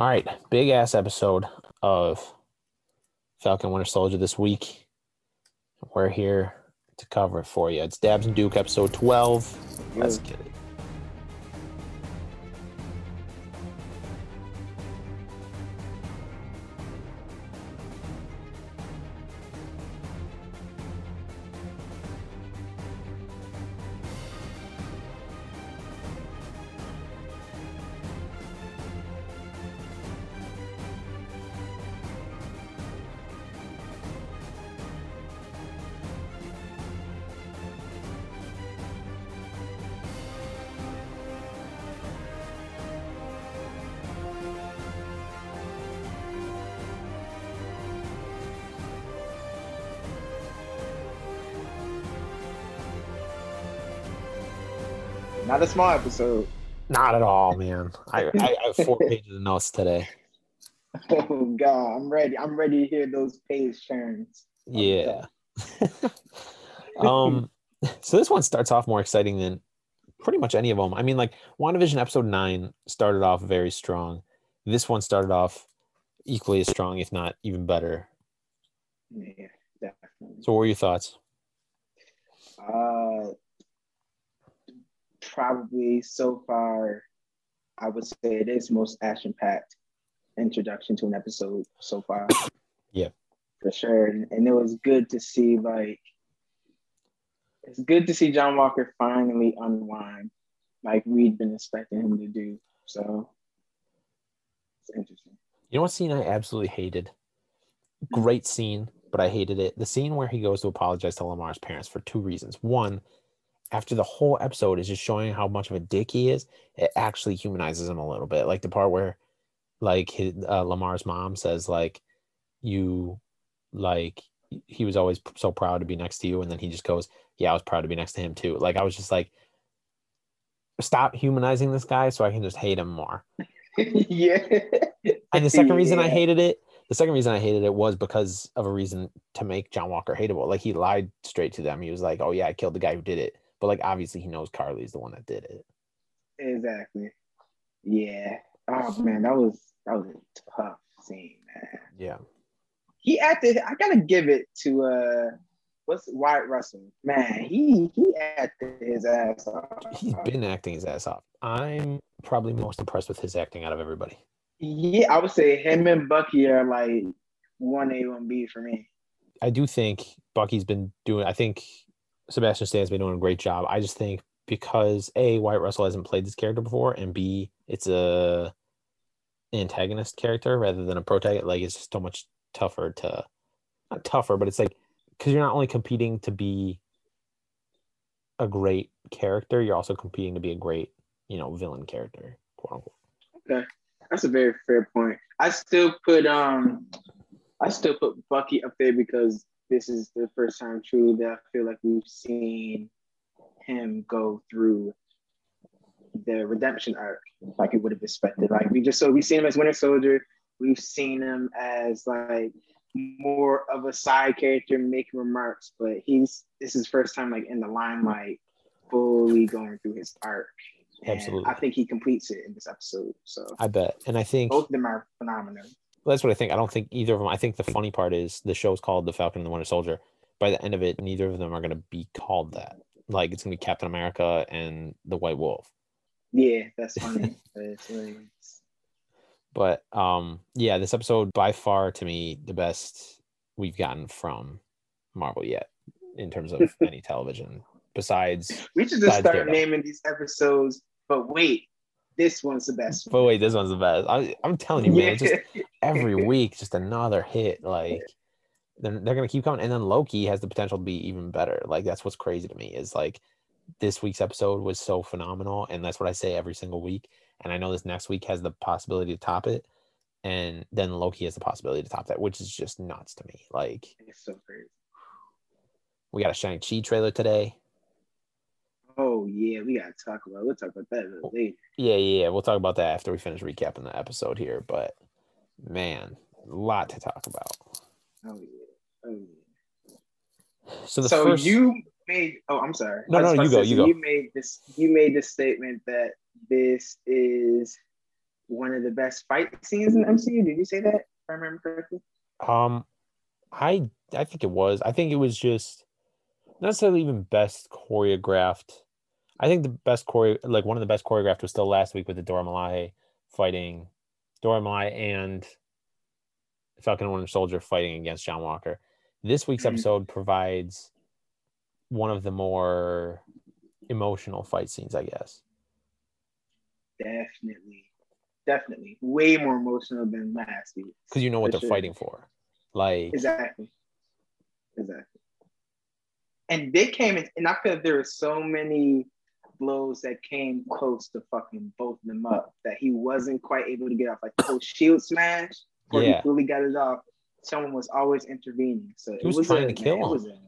All right, big ass episode of Falcon Winter Soldier this week. We're here to cover it for you. It's Dabs and Duke, episode 12. Let's mm. get it. A small episode. Not at all, man. I, I have four pages of notes today. Oh God, I'm ready. I'm ready to hear those page turns. Yeah. um. So this one starts off more exciting than pretty much any of them. I mean, like WandaVision episode nine started off very strong. This one started off equally as strong, if not even better. Yeah, definitely. So, what were your thoughts? Uh, probably so far, I would say it is most action packed introduction to an episode so far. Yeah. For sure. And, and it was good to see, like, it's good to see John Walker finally unwind like we'd been expecting him to do. So it's interesting. You know what scene I absolutely hated? Great scene, but I hated it. The scene where he goes to apologize to Lamar's parents for two reasons. One, after the whole episode is just showing how much of a dick he is, it actually humanizes him a little bit. Like the part where, like, his, uh, Lamar's mom says, like, you, like, he was always so proud to be next to you, and then he just goes, "Yeah, I was proud to be next to him too." Like, I was just like, stop humanizing this guy so I can just hate him more. yeah. And the second reason I hated it, the second reason I hated it was because of a reason to make John Walker hateable. Like he lied straight to them. He was like, "Oh yeah, I killed the guy who did it," but like obviously he knows Carly's the one that did it. Exactly. Yeah. Oh man, that was that was a tough scene, man. Yeah, He acted. I gotta give it to uh, what's Wyatt Russell? Man, he he acted his ass off. he's been acting his ass off. I'm probably most impressed with his acting out of everybody. Yeah, I would say him and Bucky are like one A, one B for me. I do think Bucky's been doing. I think Sebastian Stan's been doing a great job. I just think because a Wyatt Russell hasn't played this character before, and b it's a antagonist character rather than a protagonist. Like it's just so much tougher to not tougher, but it's like because you're not only competing to be a great character, you're also competing to be a great you know villain character. Quote unquote. Okay, that's a very fair point. I still put um, I still put Bucky up there because this is the first time truly that I feel like we've seen him go through the redemption arc like it would have expected. Like we just so we've seen him as Winter Soldier, we've seen him as like more of a side character making remarks, but he's this is first time like in the limelight, fully going through his arc. And Absolutely. I think he completes it in this episode. So I bet, and I think both of them are phenomenal. That's what I think. I don't think either of them. I think the funny part is the show's called The Falcon and the Winter Soldier. By the end of it, neither of them are going to be called that. Like it's going to be Captain America and the White Wolf. Yeah, that's funny. But um, yeah, this episode by far to me the best we've gotten from Marvel yet in terms of any television. Besides, we should just start naming these episodes. But wait, this one's the best. but wait, this one's the best. I, I'm telling you, man, just every week just another hit like they're, they're gonna keep coming and then loki has the potential to be even better like that's what's crazy to me is like this week's episode was so phenomenal and that's what i say every single week and i know this next week has the possibility to top it and then loki has the possibility to top that which is just nuts to me like It's so crazy. we got a shang chi trailer today Oh yeah, we gotta talk about. We'll talk about that later. yeah yeah yeah we'll talk about that after we finish recapping the episode here but man a lot to talk about Oh yeah. Oh yeah. so the so first you made. Oh, I'm sorry. No, was no, you go, you go. You made this. You made the statement that this is one of the best fight scenes in MCU. Did you say that? If I remember correctly. Um, I I think it was. I think it was just necessarily even best choreographed. I think the best choreo, like one of the best choreographed, was still last week with the Dora Milaje fighting Dora Milaje and Falcon Winter Soldier fighting against John Walker. This week's Mhm. episode provides one of the more emotional fight scenes, I guess. Definitely, definitely, way more emotional than last week. Because you know what For they're sure. fighting for. Like Exactly. Exactly. And they came in, and I feel like there were so many blows that came close to fucking both of them up that he wasn't quite able to get off. Like the whole shield smash, where Yeah. he fully got it off. Someone was always intervening. So it was was trying a, to kill man, him. was a-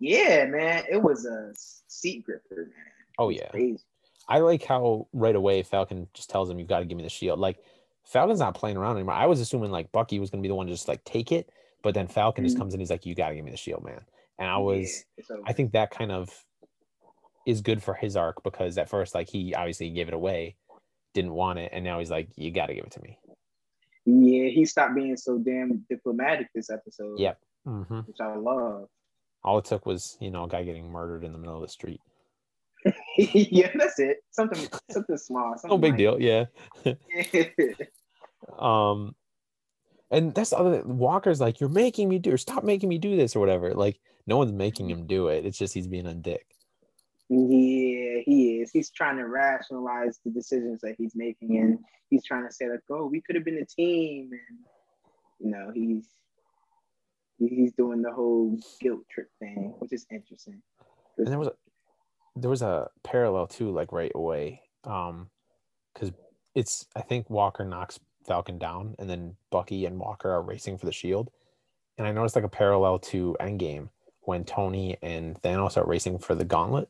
yeah, man, it was a seat gripper, man. Oh, yeah. crazy. I like how right away Falcon just tells him, "You've got to give me the shield." Like Falcon's not playing around anymore. I was assuming like Bucky was gonna be the one to just like take it, but then Falcon just Mhm. comes in. He's like, "You got to give me the shield, man." And I was, Yeah. I think that kind of is good for his arc because at first, like he obviously gave it away, didn't want it, and now he's like, "You got to give it to me." yeah, he stopped being so damn diplomatic this episode. Yep. hmm which I love. All it took was you know a guy getting murdered in the middle of the street. yeah, that's it. Something, something small. Something No big deal. Yeah. Um, and that's the other Walker's like, "You're making me do, or stop making me do this, or whatever." Like no one's making him do it. It's just he's being a dick. yeah, he is. He's trying to rationalize the decisions that he's making, and he's trying to say like, "Oh, we could have been a team," and you know, he's he's doing the whole guilt trip thing, which is interesting. and there was a there was a parallel too like right away um because it's i think walker knocks falcon down and then bucky and walker are racing for the shield and i noticed like a parallel to endgame when tony and thanos are racing for the gauntlet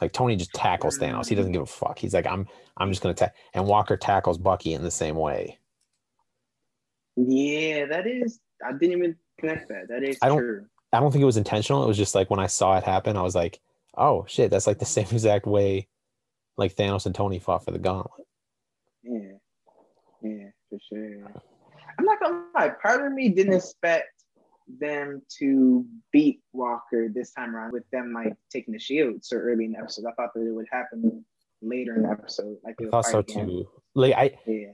like tony just tackles thanos he doesn't give a fuck he's like i'm i'm just gonna ta-. and walker tackles bucky in the same way Yeah, that is. I didn't even connect that. That is I don't- true. i don't think it was intentional it was just like when i saw it happen i was like oh shit that's like the same exact way like thanos and tony fought for the gauntlet Yeah, yeah, for sure. I'm not gonna lie. Part of me didn't expect them to beat Walker this time around with them like taking the shield so early in the episode. I thought that it would happen later in the episode. Like i thought so again. too like i Yeah,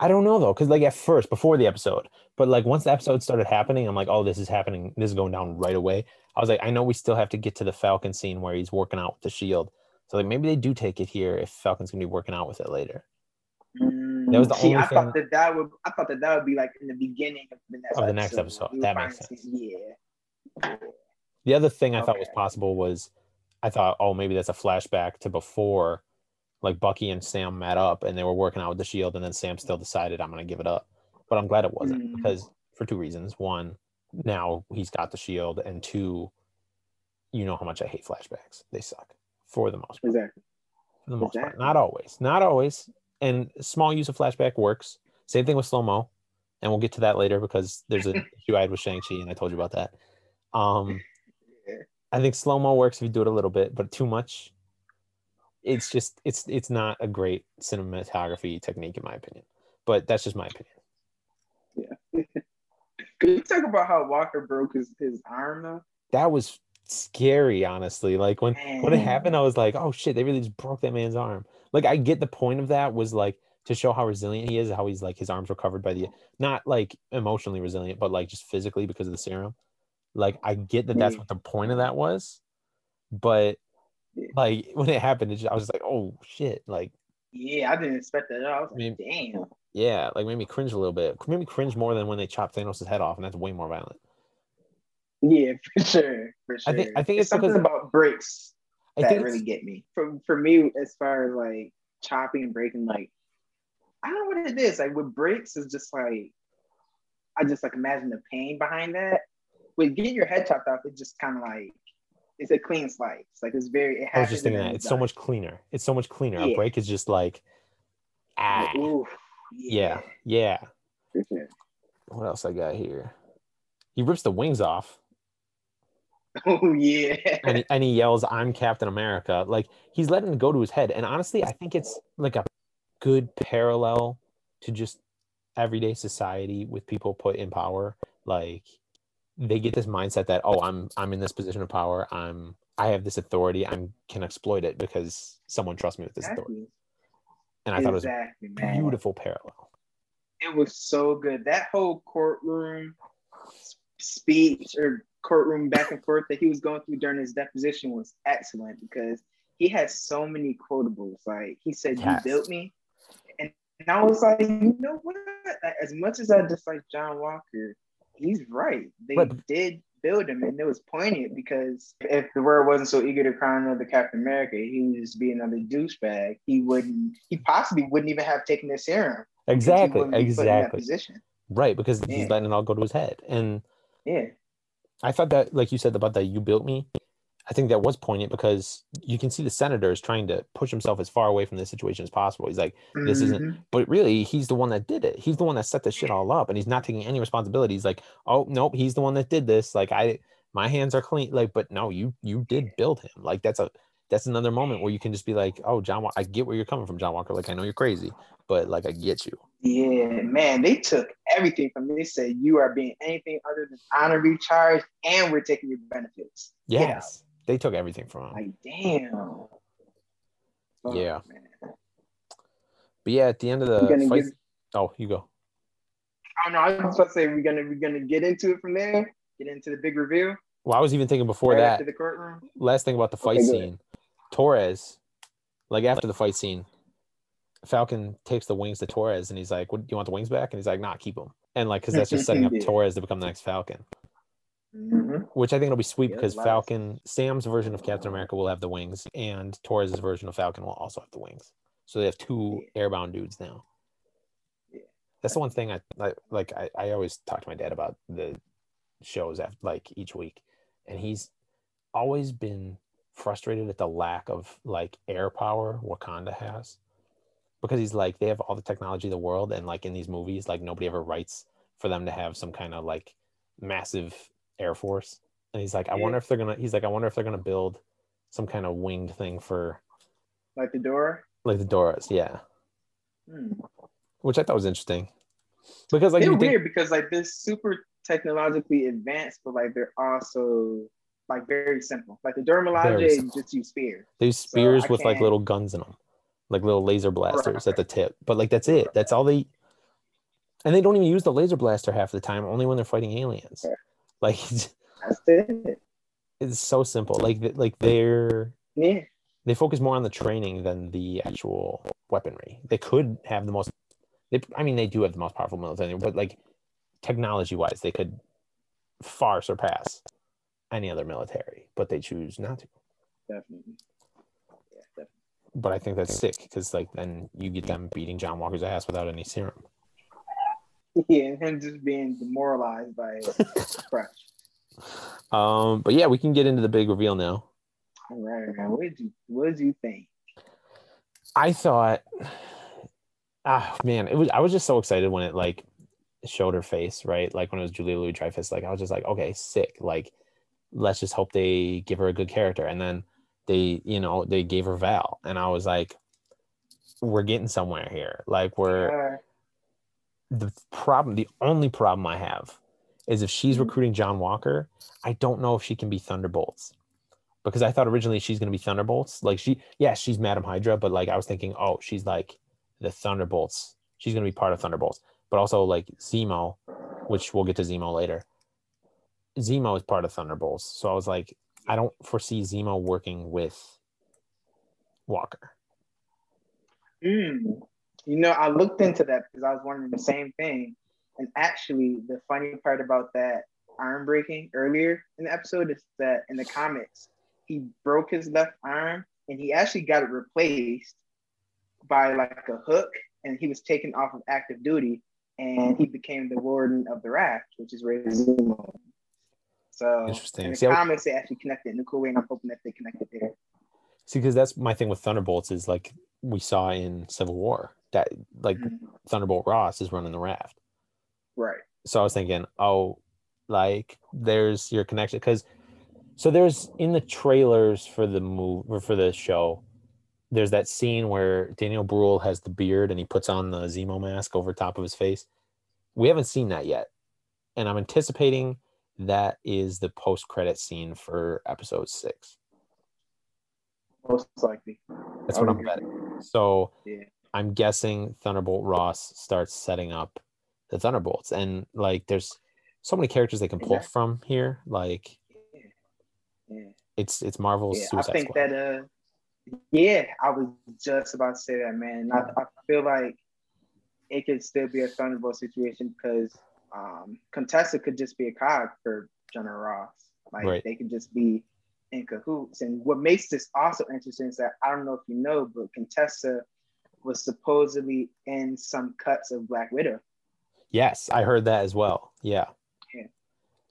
I don't know though, because like at first, before the episode, but like once the episode started happening, I'm like, oh, this is happening. This is going down right away. I was like, I know we still have to get to the Falcon scene where he's working out with the shield. So like maybe they do take it here if Falcon's gonna be working out with it later. That was the Mm, See, only I thought that that would. I thought that that would be like in the beginning of the next Of the next episode. We That makes sense. Yeah. Yeah. The other thing I thought was possible was I thought, oh, maybe that's a flashback to before like Bucky and Sam met up and they were working out with the shield, and then Sam still decided I'm gonna give it up. But I'm glad it wasn't Mm. because for two reasons. One, now he's got the shield, and two, you know how much I hate flashbacks. They suck for the most part. Exactly. For the most part. Not always. Not always. And small use of flashback works. Same thing with slow mo. And we'll get to that later because there's an issue I had with Shang-Chi, and I told you about that. Um I think slow mo works if you do it a little bit, but too much, it's just it's it's not a great cinematography technique in my opinion. But that's just my opinion. Yeah. Could you talk about how Walker broke his, his arm though? That was scary, honestly. Like when when it happened, I was like, oh shit, they really just broke that man's arm. Like I get the point of that was like to show how resilient he is, how he's like his arms were covered by the mm. not like emotionally resilient, but like just physically because of the serum. Like I get that that's what the point of that was, but like when it happened, it just, I was just like, oh shit, like Yeah, I didn't expect that at all. I was like, damn. yeah, like made me cringe a little bit. Made me cringe more than when they chopped Thanos' head off, and that's way more violent. Yeah, for sure. For sure. I think- I think it's something because- about breaks I that really get me. For for me, as far as like chopping and breaking, like I don't know what it is. Like with breaks, is just like I just like imagine the pain behind that. With getting your head chopped off, it's just kind of like it's a clean slice. Like it's very. It I was just thinking that it's so much cleaner. It's so much cleaner. A break is just like, ah, oof, yeah, yeah. for sure. What else I got here? He rips the wings off Oh yeah. and he, and he yells, "I'm Captain America!" Like he's letting it go to his head. And honestly, I think it's like a good parallel to just everyday society with people put in power, like they get this mindset that oh, I'm I'm in this position of power. I'm I have this authority. I can exploit it because someone trusts me with this authority. And I thought it was a man. beautiful parallel. It was so good. That whole courtroom speech or courtroom back and forth that he was going through during his deposition was excellent because he had so many quotables. Like he said, Yes. "You built me," and, and I was like, you know what? As much as I dislike John Walker, he's right. They but- did build him, and it was poignant because if the world wasn't so eager to crown another Captain America, he would just be another douchebag. He wouldn't. He possibly wouldn't even have taken the serum. Exactly, wouldn't be put in that exactly. Right, because Yeah. he's letting it all go to his head. And Yeah. I thought that, like you said about that, you built me. I think that was poignant because you can see the senator is trying to push himself as far away from this situation as possible. He's like, This isn't- Mhm. but really, he's the one that did it. He's the one that set this shit all up, and he's not taking any responsibility. He's like, oh nope, he's the one that did this. Like I, my hands are clean. Like, but no, you you did build him. Like that's a that's another moment where you can just be like, oh John, I get where you're coming from, John Walker. Like I know you're crazy, but like I get you. Yeah, man, they took everything from me. They said you are being anything other than honorably charged, and we're taking your benefits. Yes, they took everything from him. Like, damn. Fuck, Yeah. man. But yeah, at the end of the fight, oh, you go. I don't know. I was about to say we're gonna we're gonna get into it from there. Get into the big reveal Well, I was even thinking before right that. the courtroom. last thing about the fight Okay, scene, Torres, like after the fight scene, Falcon takes the wings to Torres and he's like, "What do you want the wings back?" And he's like, "Nah, keep them." And like, because that's just setting up Torres to become the next Falcon, Mhm. which I think it'll be sweet Yeah, because. Falcon, Sam's version of Captain America will have the wings, and Torres' version of Falcon will also have the wings. So they have two airbound dudes now. Yeah. That's the one thing I, I like. I, I always talk to my dad about the shows after like each week, and he's always been frustrated at the lack of like air power Wakanda has, because he's like they have all the technology in the world, and like in these movies, like nobody ever writes for them to have some kind of like massive air force, and he's like, I Yeah. wonder if they're gonna. He's like, I wonder if they're gonna build some kind of winged thing for Like the door. like the Doras, yeah, Hmm. which I thought was interesting because like they're you think, weird because like they're super technologically advanced, but like they're also like very simple. Like the Dora Very Milaje simple. just use spears. They use spears I with like little guns in them, like little laser blasters at the tip. But like that's it. That's all they. And they don't even use the laser blaster half the time. Only when they're fighting aliens. Yeah. Like That's it. it's so simple. Like like they're Yeah. they focus more on the training than the actual weaponry. They could have the most. They, I mean, they do have the most powerful military, but like technology wise, they could far surpass any other military. But they choose not to. Definitely. Yeah, definitely. But I think that's sick because like then you get them beating John Walker's ass without any serum. Yeah, and him just being demoralized by crush. Um, but yeah, we can get into the big reveal now. All right, man. What did you what did you think? I thought, ah, man, it was. I was just so excited when it like showed her face, right? Like when it was Julia Louis Dreyfus. Like I was just like, okay, sick. Like let's just hope they give her a good character. And then they, you know, they gave her Val, and I was like, we're getting somewhere here. Like we're Uh, the problem. The only problem I have is if she's Mhm. recruiting John Walker, I don't know if she can be Thunderbolts. Because I thought originally she's going to be Thunderbolts. Like she, yeah, she's Madam Hydra, but like I was thinking, oh, she's like the Thunderbolts. She's going to be part of Thunderbolts. But also like Zemo, which we'll get to Zemo later. Zemo is part of Thunderbolts. So I was like, I don't foresee Zemo working with Walker. mm. You know, I looked into that because I was wondering the same thing. And actually, the funny part about that arm breaking earlier in the episode is that in the comics, he broke his left arm and he actually got it replaced by like a hook and he was taken off of active duty and he became the warden of the raft, which is where Zemo. So Interesting. in the See, I- comics, they actually connected in a cool way, and I'm hoping that they connected there. See, because that's my thing with Thunderbolts is like we saw in Civil War that like Mhm. Thunderbolt Ross is running the raft. Right. So I was thinking, oh, like there's your connection because so there's in the trailers for the move or for the show, there's that scene where Daniel Bruhl has the beard and he puts on the Zemo mask over top of his face. We haven't seen that yet. And I'm anticipating that is the post credit scene for episode six. Most likely. That's what I'm betting. So Yeah. I'm guessing Thunderbolt Ross starts setting up the Thunderbolts. And like there's so many characters they can pull Exactly. from here. Like Yeah. it's it's Marvel's Yeah, I think Squad. that uh yeah, I was just about to say that man. I, I feel like it could still be a Thunderbolt situation because um Contessa could just be a cog for General Ross. Like Right. they could just be in cahoots. And what makes this also interesting is that I don't know if you know, but Contessa was supposedly in some cuts of Black Widow. Yes, I heard that as well. Yeah. Yeah.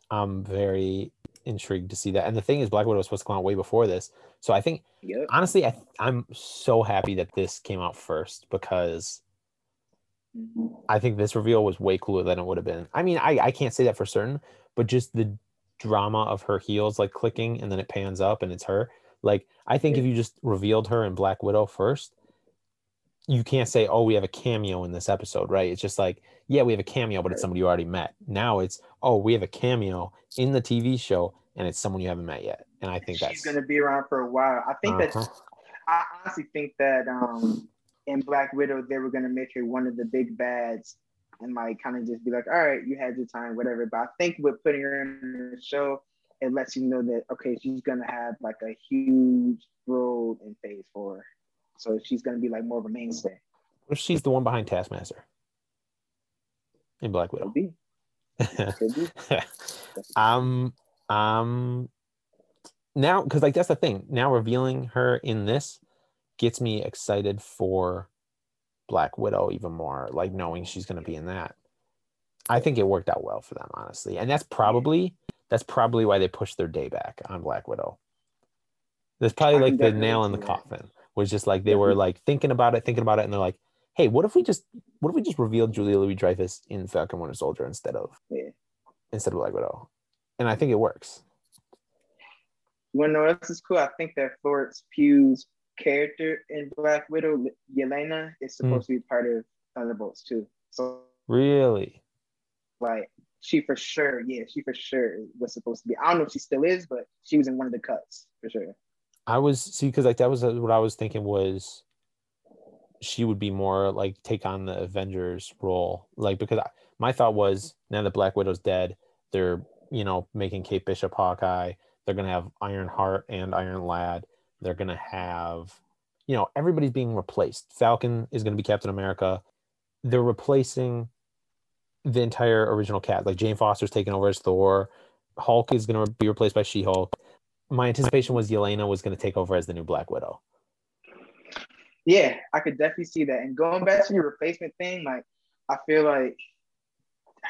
I'm very intrigued to see that. And the thing is, Black Widow was supposed to come out way before this. So I think, Yep. honestly, I, I'm so happy that this came out first because. I think this reveal was way cooler than it would have been. I mean, I, I can't say that for certain, but just the drama of her heels like clicking and then it pans up and it's her. Like, I think if you just revealed her in Black Widow first, you can't say, oh, we have a cameo in this episode, right? It's just like, yeah, we have a cameo, but it's somebody you already met. Now it's, oh, we have a cameo in the TV show and it's someone you haven't met yet. And I think She's that's gonna be around for a while. I think that Uh-huh. I honestly think that um in Black Widow they were gonna make her one of the big bads and like kind of just be like, all right, you had your time, whatever. But I think with putting her in the show, it lets you know that okay, she's gonna have like a huge role in Phase Four, so she's gonna be like more of a mainstay. what if she's the one behind Taskmaster in Black Widow? Could be, could be. um um now because like that's the thing now revealing her in this gets me excited for black widow even more like knowing she's going to be in that. I think it worked out well for them honestly. And that's probably that's probably why they pushed their day back on black widow. That's probably like the nail in the coffin was just like they were like thinking about it thinking about it and they're like hey what if we just what if we just revealed julia louis dreyfus in falcon winter soldier instead of Yeah. instead of black widow? And i think it works. Know what else is cool? I think that Florence Pugh's character in Black Widow, Yelena, is Hmm. supposed to be part of Thunderbolts too. So really like she for sure, yeah, she for sure was supposed to be. I don't know if she still is, but she was in one of the cuts for sure. I was see because like that was uh, what I was thinking was she would be more like take on the Avengers role, like because I, my thought was now that Black Widow's dead, they're you know making Kate Bishop Hawkeye. They're gonna have Iron Heart and Iron Lad. They're gonna have you know everybody's being replaced. Falcon is gonna be Captain America. They're replacing the entire original cast. Like Jane Foster's taking over as Thor. Hulk is gonna be replaced by She Hulk my anticipation was Yelena was going to take over as the new Black Widow. Yeah, I could definitely see that. And going back to your replacement thing, like I feel like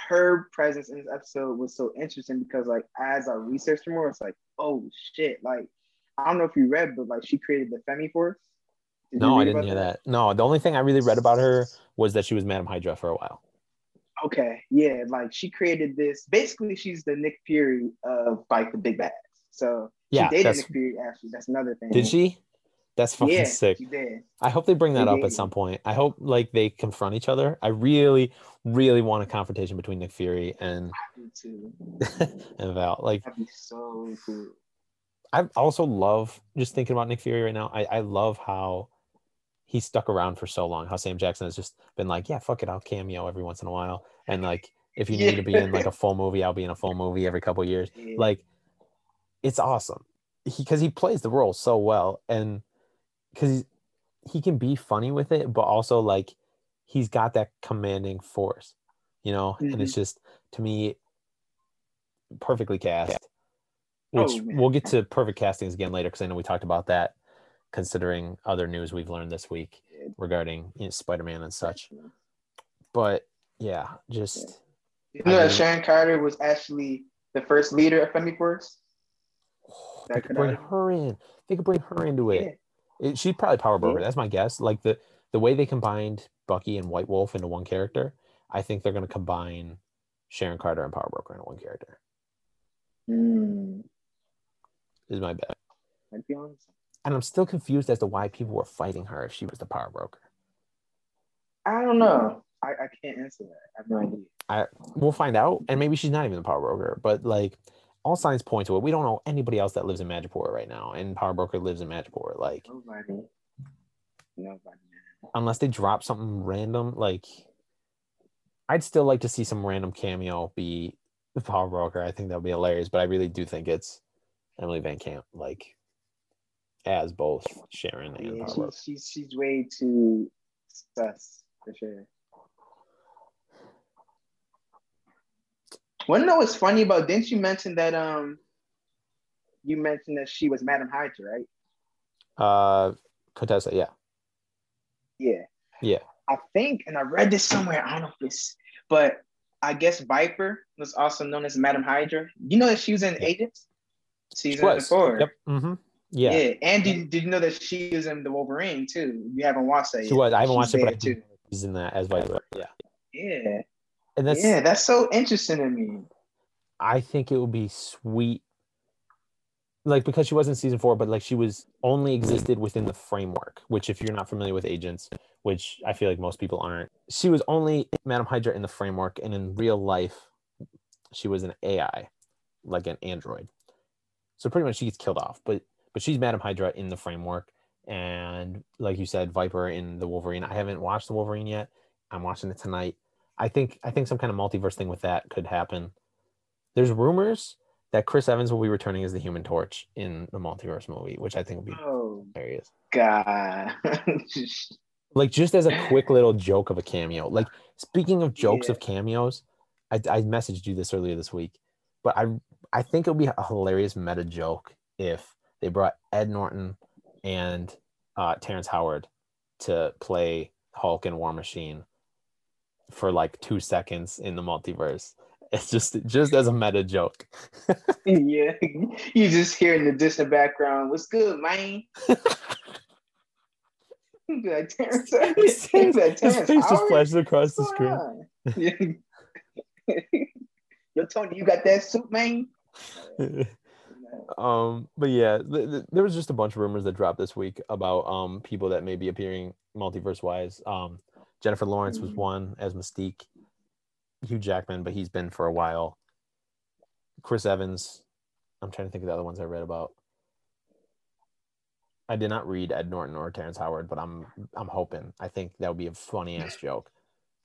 her presence in this episode was so interesting because like as I researched more, it's like, oh shit. Like I don't know if you read, but like she created the Femme Force. Did No, I didn't hear that. No, the only thing I really read about her was that she was Madam Hydra for a while. Okay, yeah, like she created this. Basically, she's the Nick Fury of like the big bads. So she Yeah, dated that's- Nick Fury. Actually, that's another thing. Did she? That's fucking Yeah, sick. she did. I hope they bring that She up did. at some point. I hope like they confront each other. I really, really want a confrontation between Nick Fury and and Val. Like That'd be so cool. I also love just thinking about Nick Fury right now. I, I love how he stuck around for so long. How Sam Jackson has just been like, yeah, fuck it, I'll cameo every once in a while. And like, if you need to be in like a full movie, I'll be in a full movie every couple years. Yeah. Like, it's awesome. Because he plays the role so well, and because he can be funny with it, but also like he's got that commanding force, you know. And it's mm-hmm. just to me perfectly cast. Which Oh, we'll get to perfect castings again later because I know we talked about that. Considering other news we've learned this week regarding you know, Spider-Man and such, but yeah, just You know I that mean- Sharon Carter was actually the first leader of Femme Force? they could could bring happen. her in. They could bring her into it. Yeah. It, she'd probably power broker. Yeah. That's my guess. Like the the way they combined Bucky and White Wolf into one character, I think they're going to combine Sharon Carter and Power Broker into one character. Mm, Is my bet. might be honest. And I'm still confused as to why people were fighting her if she was the power broker. I don't know. I, I can't answer that. I have no idea. I we'll find out, and maybe she's not even the power broker. But like, all signs point to it. We don't know anybody else that lives in Madripoor right now, and power broker lives in Madripoor. Like, Nobody. Nobody. unless they drop something random, like, I'd still like to see some random cameo be the power broker. I think that would be hilarious. But I really do think it's Emily Van Camp, like, as both Sharon and Yeah, power she's, she's way too sus for sure. Wanna know what's funny about? Didn't you mention that? Um, you mentioned that she was Madam Hydra, right? Uh, Contessa, yeah, Yeah. Yeah. I think, and I read this somewhere. I don't know if this, but I guess Viper was also known as Madam Hydra. You know that she was in Yeah. Agents season four. Yep. Mm-hmm. Yeah. Yeah. And did, did you know that she was in the Wolverine too? You haven't watched that She was. I haven't She's watched it, but I know she's in that as Viper. Yeah. Yeah. And that's yeah, that's so interesting to me. I think it would be sweet. Like because she was in season four, but like she was only existed within the framework, which if you're not familiar with agents, which I feel like most people aren't, she was only Madam Hydra in the framework, and in real life, she was an AI, like an android. So pretty much she gets killed off, but but she's Madam Hydra in the framework, and like you said, Viper in the Wolverine. I haven't watched the Wolverine yet. I'm watching it tonight. I think I think some kind of multiverse thing with that could happen. There's rumors that Chris Evans will be returning as the Human Torch in the multiverse movie, which I think would be Oh hilarious. God. Like just as a quick little joke of a cameo. Like speaking of jokes Yeah. of cameos, I, I messaged you this earlier this week, but I I think it would be a hilarious meta joke if they brought Ed Norton and uh, Terrence Howard to play Hulk and War Machine for like two seconds in the multiverse. It's just just as a meta joke. yeah. You just hear in the distant background, what's good, man? Like, Terrence, His you be like, His Terrence face just flashes across the screen. Yo, Tony, you got that suit, man? um but yeah th- th- there was just a bunch of rumors that dropped this week about um people that may be appearing multiverse wise. Um jennifer lawrence was Mhm. one as mystique hugh jackman but he's been for a while. Chris evans i'm trying to think of the other ones i read about. I did not read ed norton or terrence howard but i'm i'm hoping. I think that would be a funny ass joke.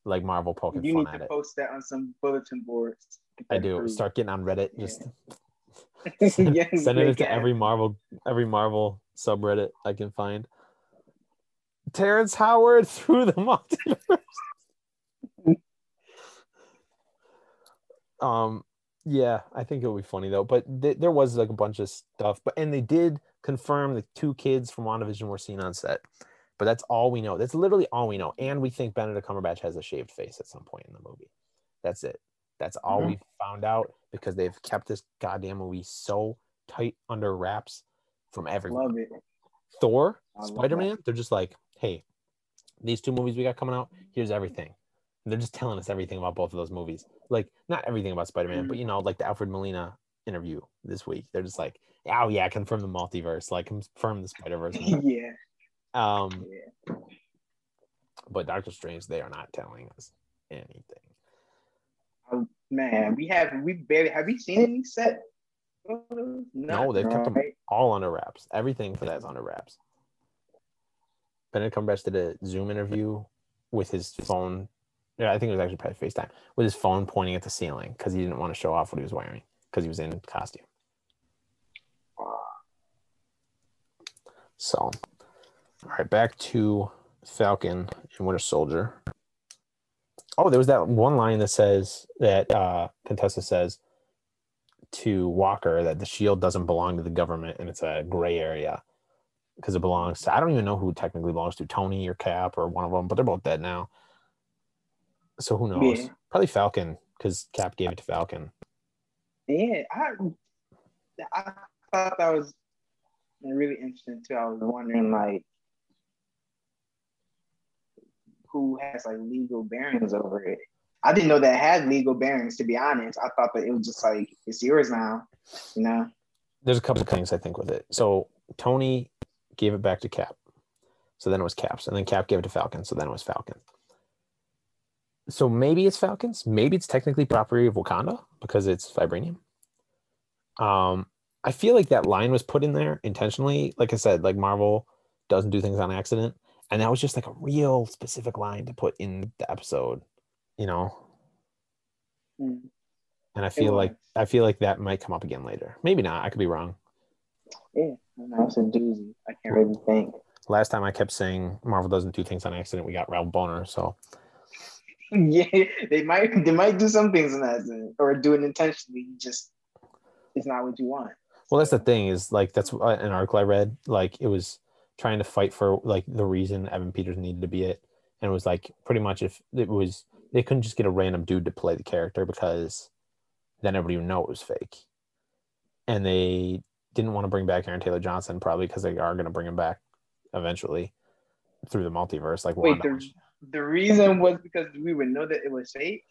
Like marvel poking You fun need to post that on some bulletin boards. I do start getting on reddit just Yeah, sending it to every Marvel every Marvel subreddit I can find. Terrence Howard through the multiverse. um, yeah, I think it'll be funny though. But th- there was like a bunch of stuff, but and they did confirm the two kids from WandaVision were seen on set. But that's all we know. That's literally all we know. And we think Benedict Cumberbatch has a shaved face at some point in the movie. That's it. That's all Mhm. we found out because they've kept this goddamn movie so tight under wraps from everyone. Love it. Thor, Spider Man, they're just like, hey, these two movies we got coming out, here's everything. They're just telling us everything about both of those movies. Like, not everything about Spider Man, but you know, like the Alfred Molina interview this week. They're just like, oh yeah, confirm the multiverse, like confirm the Spider Verse. yeah. um, Yeah. but Doctor Strange, they are not telling us anything. Oh, man, we have we barely have we seen any set? No, they've kept them right? all under wraps. Everything for that is under wraps. Benedict Cumberbatch did a Zoom interview with his phone. Yeah, I think it was actually probably FaceTime with his phone pointing at the ceiling because he didn't want to show off what he was wearing because he was in costume. So, all right, back to Falcon and Winter Soldier. Oh, there was that one line that says that uh, Contessa says to Walker that the shield doesn't belong to the government and it's a gray area because it belongs to I don't even know who technically belongs to Tony or Cap or one of them, but they're both dead now. So who knows? Yeah. Probably Falcon because Cap gave it to Falcon. Yeah, I I thought that was really interesting too. I was wondering like who has like legal bearings over it. I didn't know that had legal bearings. To be honest, I thought that it was just like it's yours now. You know? There's a couple of things I think with it. So Tony gave it back to Cap. So then it was Caps, and then Cap gave it to Falcon. So then it was Falcon. So maybe it's Falcons. Maybe it's technically property of Wakanda because it's vibranium. Um, I feel like that line was put in there intentionally. Like I said, like Marvel doesn't do things on accident, and that was just like a real specific line to put in the episode. You know, Mm. and I feel like. I feel like that might come up again later. Maybe not. I could be wrong. Yeah, that's a doozy. I can't really think. Last time I kept saying Marvel doesn't do things on accident. We got Ralph Bohner. So yeah, they might they might do some things in accident or do it intentionally. Just it's not what you want. well, that's the thing is like that's an article I read. Like it was trying to fight for like the reason Evan Peters needed to be it, and it was like pretty much if it was they couldn't just get a random dude to play the character because then everybody would know it was fake, and they didn't want to bring back Aaron Taylor Johnson probably because they are going to bring him back eventually through the multiverse. Like Wait, the, the reason was because we would know that it was fake.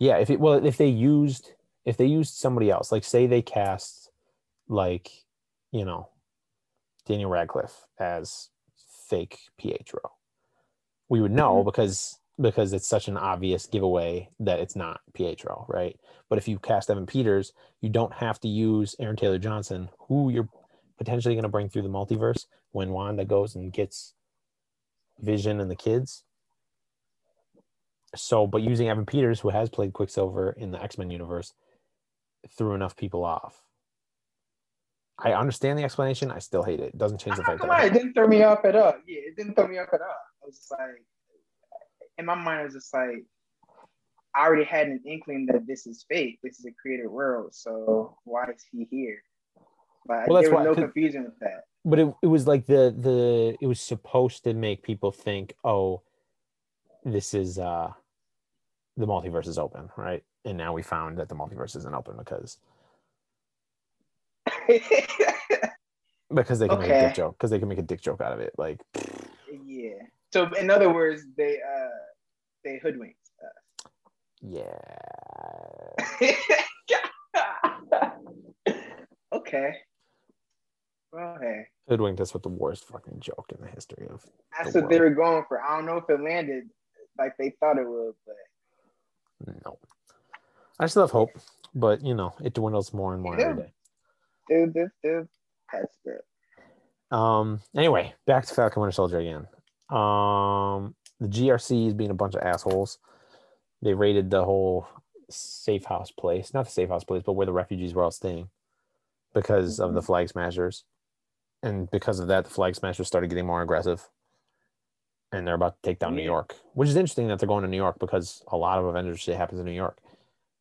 Yeah, if it well, if they used if they used somebody else, like say they cast like, you know, Daniel Radcliffe as fake Pietro, we would know Mhm. because because it's such an obvious giveaway that it's not Pietro, right? But if you cast Evan Peters, you don't have to use Aaron Taylor Johnson, who you're potentially going to bring through the multiverse when Wanda goes and gets Vision and the kids. So, but using Evan Peters, who has played Quicksilver in the X Men universe, threw enough people off. I understand the explanation. I still hate it. It doesn't change the fact that I it didn't throw me off at all. Yeah, it didn't throw me off at all. I was just like, in my mind, I was just like, I already had an inkling that this is fake. This is a created world. So why is he here? But Well, there was why- no confusion with that. but it, it was like the the it was supposed to make people think oh this is uh the multiverse is open right and now we found that the multiverse isn't open because because they can make a dick joke because they can make a dick joke out of it like yeah. So in other words, they uh they hoodwinked Us. yeah okay. Well, hey, hoodwink that's what the worst fucking joke in the history of that's The what they were going for. I don't know if it landed like they thought it would, but no i still have hope but you know it dwindles more and more every day dude, this, this, that's good. Um. Anyway, back to Falcon Winter Soldier again. Um. The GRC is being a bunch of assholes. They raided the whole safe house place, not the safe house place, but where the refugees were all staying, because of the flag smashers, and because of that, the flag smashers started getting more aggressive, and they're about to take down New York. Which is interesting that they're going to New York because a lot of Avengers shit happens in New York.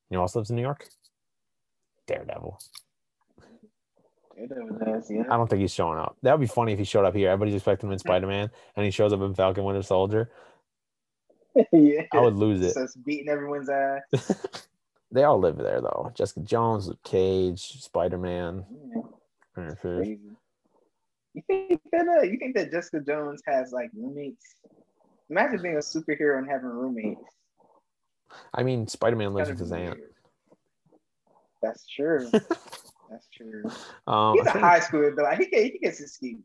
You know who else lives in New York? Daredevil. It was ass, yeah. I don't think he's showing up. That would be funny if he showed up here. Everybody's expecting him in Spider Man, and he shows up in Falcon Winter Soldier. yeah. I would lose it. So it's beating everyone's ass. they all live there though. Jessica Jones, Luke Cage, Spider Man. Yeah. You think that uh, you think that Jessica Jones has like roommates? Imagine being a superhero and having roommates. I mean, Spider Man lives with his aunt. That's true. That's true. Um, He's a high schooler though. He gets, he gets excused.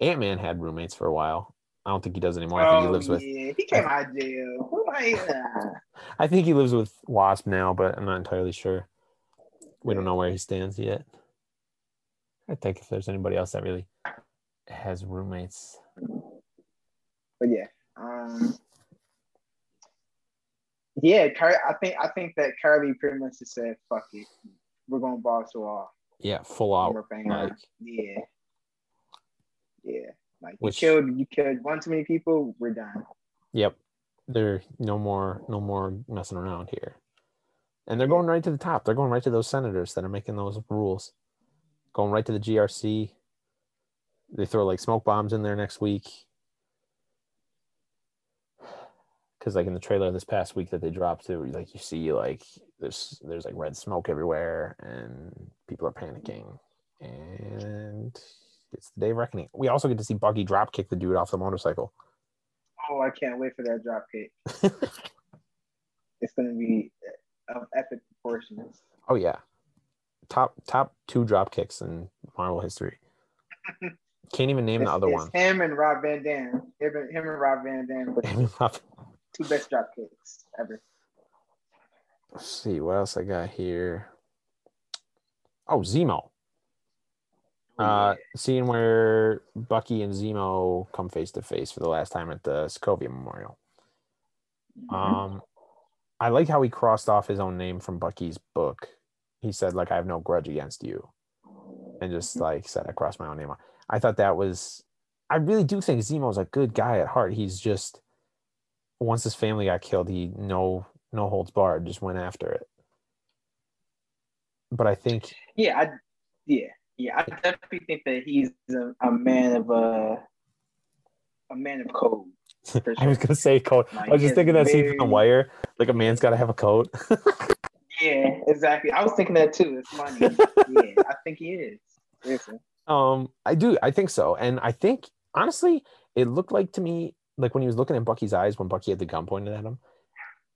Ant Man had roommates for a while. I don't think he does anymore. I think he lives with. Oh, yeah, he came out of jail. Who I think he lives with Wasp now, but I'm not entirely sure. We don't know where he stands yet. I think if there's anybody else that really has roommates. but yeah, um, yeah. I think I think that Carly pretty much just said, "Fuck it, we're going balls to all." Yeah, full out. Like. Yeah, yeah. Like Which- you killed, you killed one too many people. We're done. Yep. There no more no more messing around here. And they're going right to the top. They're going right to those senators that are making those rules. Going right to the GRC. They throw like smoke bombs in there next week. Cause like in the trailer this past week that they dropped to, like you see like there's there's like red smoke everywhere and people are panicking. And it's the day of reckoning. We also get to see Bucky drop kick the dude off the motorcycle. Oh, I can't wait for that drop kick. It's gonna be of epic proportions. Oh yeah, top top two drop kicks in Marvel history. Can't even name It's, the other one. him and Rob Van Dam. Him and, him and Rob Van Dam two best drop kicks ever. Let's see what else I got here. Oh, Zemo. Uh, scene where Bucky and Zemo come face to face for the last time at the Sokovia Memorial. Mhm. Um, I like how he crossed off his own name from Bucky's book. He said, like, I have no grudge against you. And just like said, I crossed my own name. off. I thought that was, I really do think Zemo's a good guy at heart. He's just, once his family got killed, he no, no holds barred, just went after it. But I think, yeah, I, yeah, yeah. I definitely think that he's a, a man of uh, a man of code. For I was gonna say coat. I was just thinking that scene from The Wire, like a man's got to have a coat. Yeah, exactly. I was thinking that too. It's funny. yeah, I think he is. Um, I do. I think so, and I think honestly, it looked like to me like when he was looking in Bucky's eyes when Bucky had the gun pointed at him.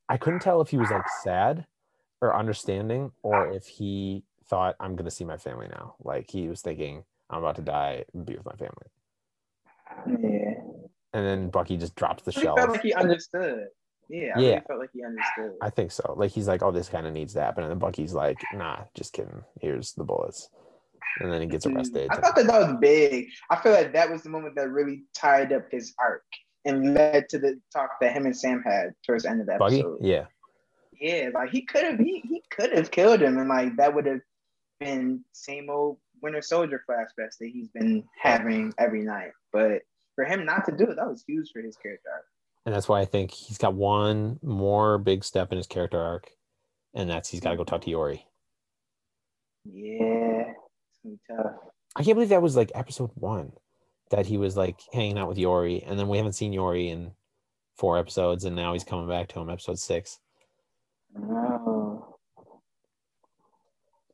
I couldn't tell if he was like sad or understanding, or if he thought I'm gonna see my family now. Like he was thinking I'm about to die and be with my family, Yeah. and then Bucky just drops the He shell. felt like he understood. Yeah, I Yeah. really felt like he understood. I think so. Like he's like, oh, this kind of needs to happen, and then Bucky's like, nah, just kidding. Here's the bullets, and then he gets Mm, arrested. I thought that that was big. I feel like that was the moment that really tied up his arc and led to the talk that him and Sam had towards the end of the Buggy, episode. yeah, Yeah, like he could have he, he could have killed him and like that would have been same old Winter Soldier flashbacks that he's been having every night. But for him not to do it, that was huge for his character arc. and that's why I think he's got one more big step in his character arc, and that's he's got to go talk to Yori. Yeah, it's tough. I can't believe that was like episode one, that he was like hanging out with Yori, and then we haven't seen Yori in four episodes, and now he's coming back to him, episode six. Oh.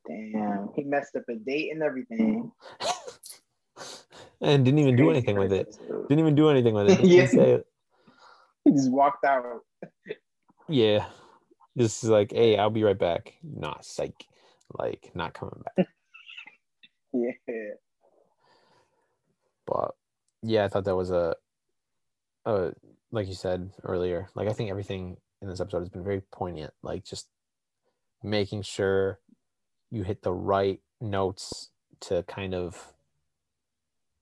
Damn, he messed up a date and everything. and didn't even do anything with it. Didn't even do anything with it. Yeah. it. He just walked out. Yeah. Just like, hey, I'll be right back. Nah, psych. Like, not coming back. Yeah. But yeah, I thought that was a, a like you said earlier. Like, I think everything in this episode has been very poignant. Like, just making sure you hit the right notes to kind of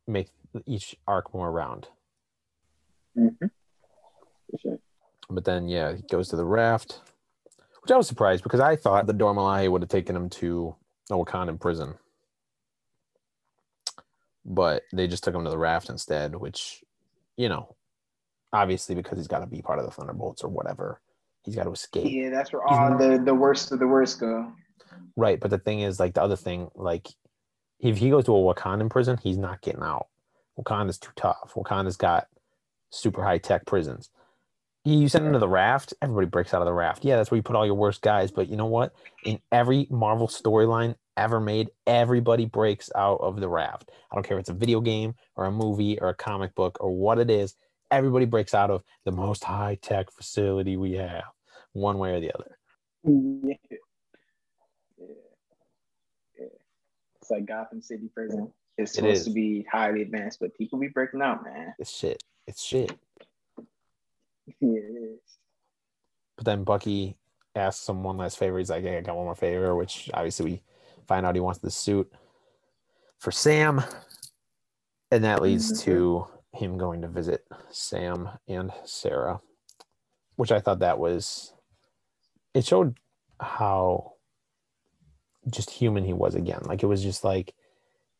make each arc more round. Mm-hmm. Sure. But then, yeah, he goes to the raft, which I was surprised because I thought the Dora Milaje would have taken him to a Wakandan prison. But they just took him to the raft instead, which, you know, obviously because he's got to be part of the Thunderbolts or whatever, he's got to escape. Yeah, that's where all the, the worst of the worst go. Right. But the thing is, like, the other thing, like, if he goes to a Wakandan prison, he's not getting out. Wakanda's too tough. Wakanda's got super high tech prisons. You send him to the raft, everybody breaks out of the raft. Yeah, that's where you put all your worst guys. But you know what? In every Marvel storyline ever made, everybody breaks out of the raft. I don't care if it's a video game or a movie or a comic book or what it is. Everybody breaks out of the most high tech facility we have, one way or the other. Yeah. Yeah. Yeah. It's like Gotham City prison. It's supposed is. to be highly advanced, but people be breaking out, man. It's shit. It's shit. But then Bucky asks him one last favor. He's like, hey, I got one more favor, which obviously we find out he wants the suit for Sam. And that leads Mhm. to him going to visit Sam and Sarah, which I thought that was, it showed how just human he was again. Like it was just like,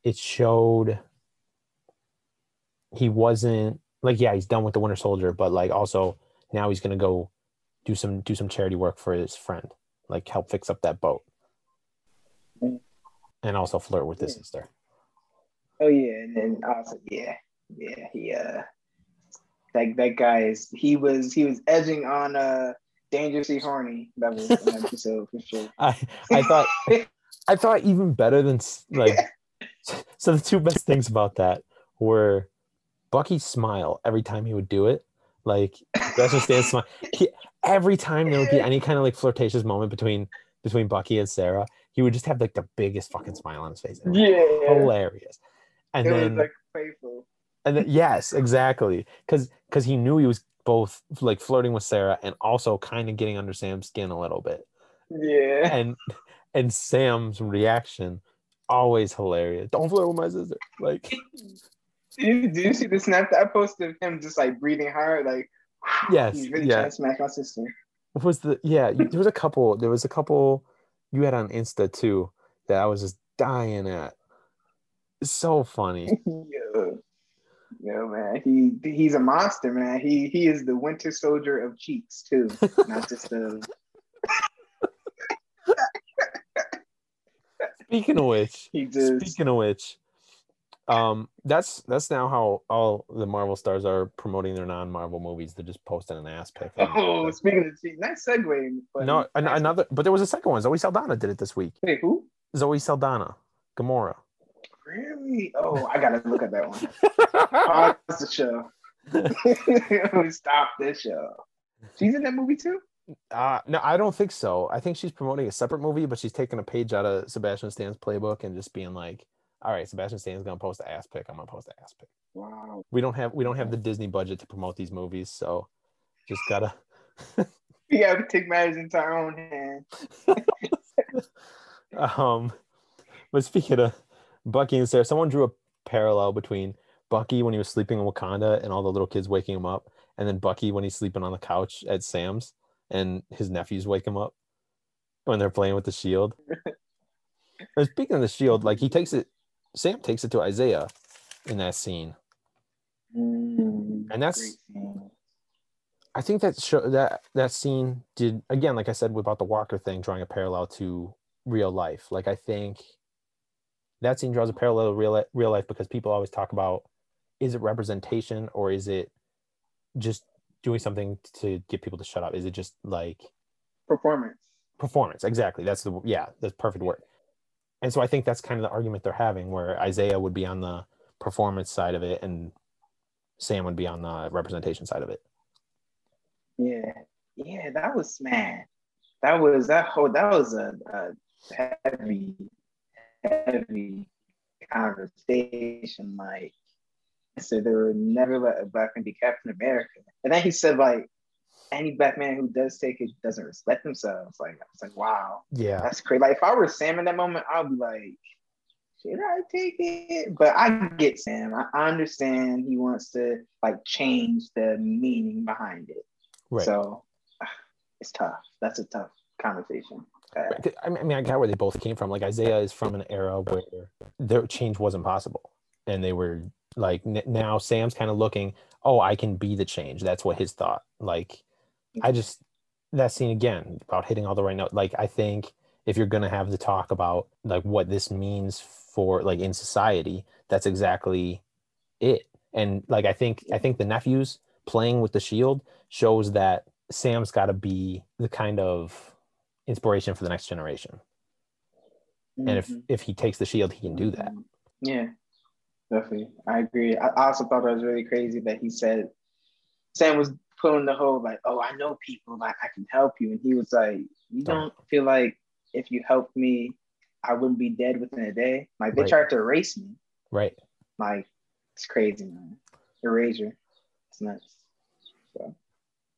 it showed he wasn't like, yeah, he's done with the Winter Soldier, but like also now he's gonna go do some do some charity work for his friend, like help fix up that boat, Mm. and also flirt with his Yeah. sister. Oh yeah, and then also yeah, yeah, he uh that that guy is he was he was edging on uh dangerously horny that was an episode for sure. I I thought I thought even better than like so the two best things about that were Bucky's smile every time he would do it. Like Sebastian Stan's smile. He, every time there would be any kind of like flirtatious moment between between Bucky and Sarah, he would just have like the biggest fucking smile on his face. Yeah. hilarious. And it then was like faithful. And then, yes, exactly. Because because he knew he was both like flirting with Sarah and also kind of getting under Sam's skin a little bit. Yeah. And and Sam's reaction always hilarious. Don't flirt with my sister. Like you, do you see the snap that I posted of him just like breathing hard? Like, Yes, he's really yeah. trying to smack my sister. what was the yeah, there was a couple there was a couple you had on Insta too that I was just dying at. So funny. Yo, man, he he's a monster, man. He he is the Winter Soldier of cheeks too, not just the. Speaking of which, He just Speaking of which, um, that's that's now how all the Marvel stars are promoting their non-Marvel movies. They're just posting an ass pic. oh, speaking of cheeks, nice segue. But no, an- another, but there was a second one. Zoe Saldana did it this week. Wait, who? Zoe Saldana, Gamora. Really? Oh, I gotta look at that one. Pause the show. we stop this show. She's in that movie too. Uh, no, I don't think so. I think she's promoting a separate movie, but she's taking a page out of Sebastian Stan's playbook and just being like, "All right, Sebastian Stan's gonna post the ass pic. I'm gonna post the ass pic." Wow. We don't have we don't have the Disney budget to promote these movies, so just gotta. We gotta take matters into our own hands. Um, but speaking of Bucky and Sarah, someone drew a parallel between Bucky when he was sleeping in Wakanda and all the little kids waking him up, and then Bucky when he's sleeping on the couch at Sam's and his nephews wake him up when they're playing with the shield. and speaking of the shield, like he takes it, Sam takes it to Isaiah in that scene. Mm, And that's- I think that show that that scene did again, like I said about the Walker thing, drawing a parallel to real life. Like I think that scene draws a parallel to real real life because people always talk about is it representation or is it just doing something to get people to shut up? Is it just like performance. performance? Exactly. That's the yeah, that's perfect word. And so I think that's kind of the argument they're having, where Isaiah would be on the performance side of it and Sam would be on the representation side of it. Yeah, yeah, that was man. That was that whole. That was a, a heavy, heavy conversation. Like, said, they would never let a black man be Captain America. And then he said, like, any black man who does take it doesn't respect themselves. Like, it's like, wow, Yeah. that's crazy. Like, if I were Sam in that moment, I'd be like, should I take it? But I get Sam. I, understand he wants to like change the meaning behind it. Right. So it's tough. That's a tough conversation. Uh, I mean, I mean, I got where they both came from. Like Isaiah is from an era where their change wasn't possible, and they were like n- now Sam's kind of looking, oh, I can be the change. That's what his thought. Like, I just that scene again about hitting all the right notes. Like, I think if you're gonna have the talk about like what this means for like in society, that's exactly it. And like, I think I think the nephews playing with the shield shows that Sam's got to be the kind of inspiration for the next generation. And if mhm, if he takes the shield, he can do that. mhm. Yeah, definitely. I agree. I I also thought it was really crazy that he said Sam was pulling the whole like, oh, I know people, like I can help you. And he was like, You Don't. feel like if you helped me, I wouldn't be dead within a day. Like they Right. tried to erase me. Right. Like it's crazy, man. Erasure. It's nuts. So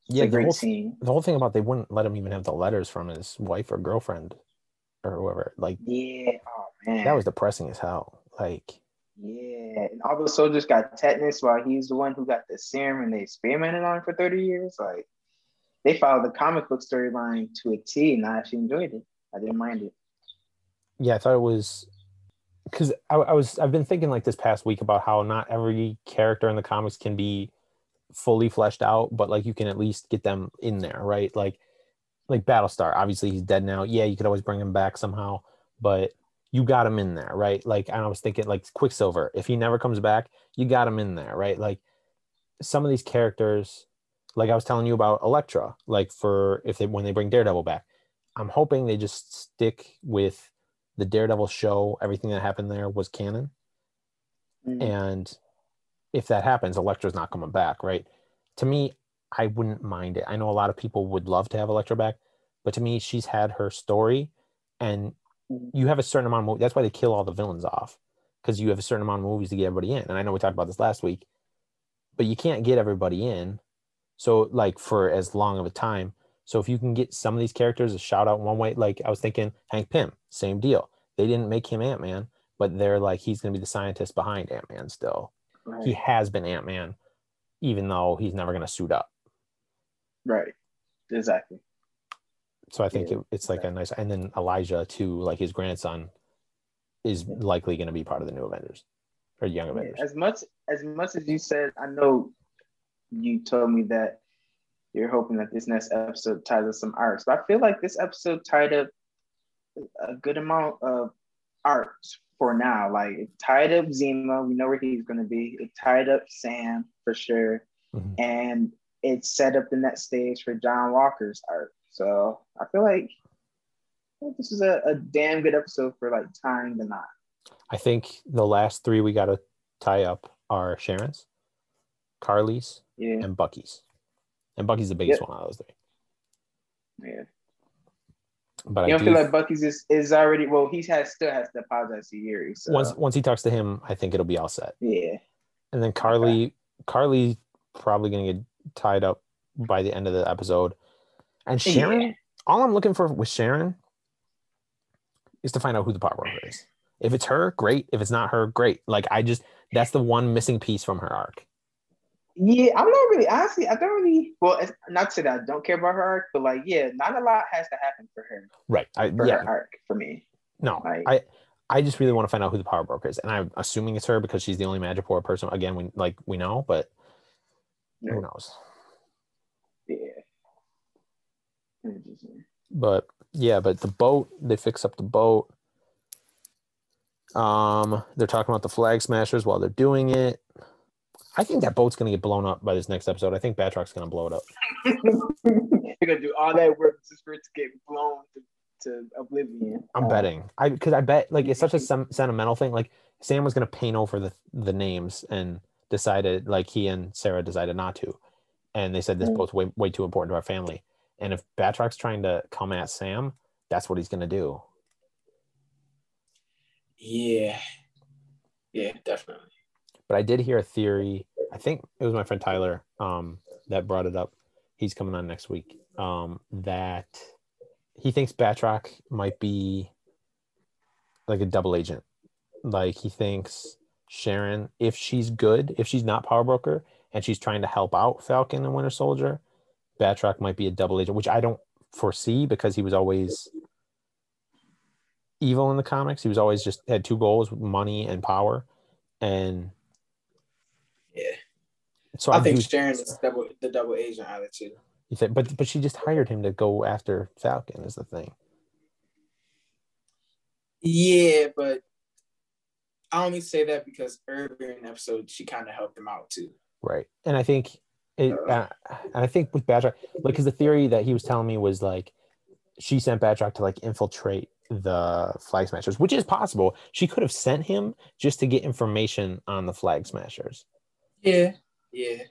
it's Yeah. The whole, the whole thing about they wouldn't let him even have the letters from his wife or girlfriend or whoever. Like Yeah. Oh man. that was depressing as hell. Like Yeah, and all those soldiers got tetanus while he's the one who got the serum and they experimented on for 30 years. Like they followed the comic book storyline to a T and I actually enjoyed it. I didn't mind it. yeah, I thought it was because I, I was I've been thinking like this past week about how not every character in the comics can be fully fleshed out, but like you can at least get them in there, right? Like like Battlestar, obviously he's dead now. Yeah, you could always bring him back somehow, but you got him in there, right? Like and I was thinking like Quicksilver, if he never comes back, you got him in there, right? Like some of these characters, like I was telling you about Elektra, like for if they when they bring Daredevil back, I'm hoping they just stick with the Daredevil show, everything that happened there was canon. Mm. And if that happens, Elektra's not coming back, right? To me, I wouldn't mind it. I know a lot of people would love to have Elektra back, but to me, she's had her story, and. You have a certain amount of movie. That's why they kill all the villains off, because you have a certain amount of movies to get everybody in. And I know we talked about this last week, but you can't get everybody in. So like for as long of a time. So if you can get some of these characters a shout out one way, like I was thinking Hank Pym, same deal. They didn't make him Ant Man, but they're like he's gonna be the scientist behind Ant Man still. Right. He has been Ant Man, even though he's never gonna suit up. right. Exactly. So I think Yeah, it, it's like a nice and then Elijah too, like his grandson, is likely gonna be part of the new Avengers or Young Avengers. As much as much as you said, I know you told me that you're hoping that this next episode ties up some arcs. But I feel like this episode tied up a good amount of arcs for now. Like it tied up Zemo, we know where he's gonna be. It tied up Sam for sure. Mhm. And it set up the next stage for John Walker's arc. So I feel like think this is a, a damn good episode for like tying the knot. I think the last three we gotta tie up are Sharon's, Karli's, Yeah, and Bucky's. And Bucky's the biggest Yep. one out of those three. yeah. But You I don't do feel like Bucky's is, is already well. He has still has to apologize to Yori. So once once he talks to him, I think it'll be all set. yeah, And then Karli, Karli probably gonna get tied up by the end of the episode. And Sharon, Yeah. all I'm looking for with Sharon is to find out who the power broker is. If it's her, great. If it's not her, great. Like I just that's the one missing piece from her arc. yeah. I'm not really honestly. I don't really. Well, it's not to say that I don't care about her arc, but like, yeah, not a lot has to happen for her Right. I, for yeah. her arc for me. No. Like- I I just really want to find out who the power broker is, and I'm assuming it's her because she's the only Madripoor person. Again, we like we know, but who knows? Yeah. But yeah, but the boat, they fix up the boat. Um, they're talking about the flag smashers while they're doing it. I think that boat's gonna get blown up by this next episode. I think Batroc's gonna blow it up. They're gonna do all that work just for it to get blown to, to oblivion. I'm Uh, betting. I because I bet like it's such a sem- sentimental thing. Like Sam was gonna paint over the the names and decided like he and Sarah decided not to, and they said this Mm. boat's way way too important to our family. And if Batroc's trying to come at Sam, that's what he's gonna do. Yeah. Yeah, definitely. But I did hear a theory. I think it was my friend Tyler um, that brought it up. He's coming on next week. Um, that he thinks Batroc might be like a double agent. Like he thinks Sharon, if she's good, if she's not power broker and she's trying to help out Falcon and Winter Soldier, Batroc might be a double agent, which I don't foresee because he was always evil in the comics. He was always just had two goals: money and power. And Yeah. so I, I, think do, Sharon is double the double agent out of two. you think, but but she just hired him to go after Falcon is the thing. Yeah, but I only say that because earlier in the episode she kind of helped him out too. Right. And I think it, uh, and I think with Batroc, like, because the theory that he was telling me was like, she sent Batroc to like infiltrate the Flag Smashers, which is possible. She could have sent him just to get information on the Flag Smashers. Yeah. Yeah.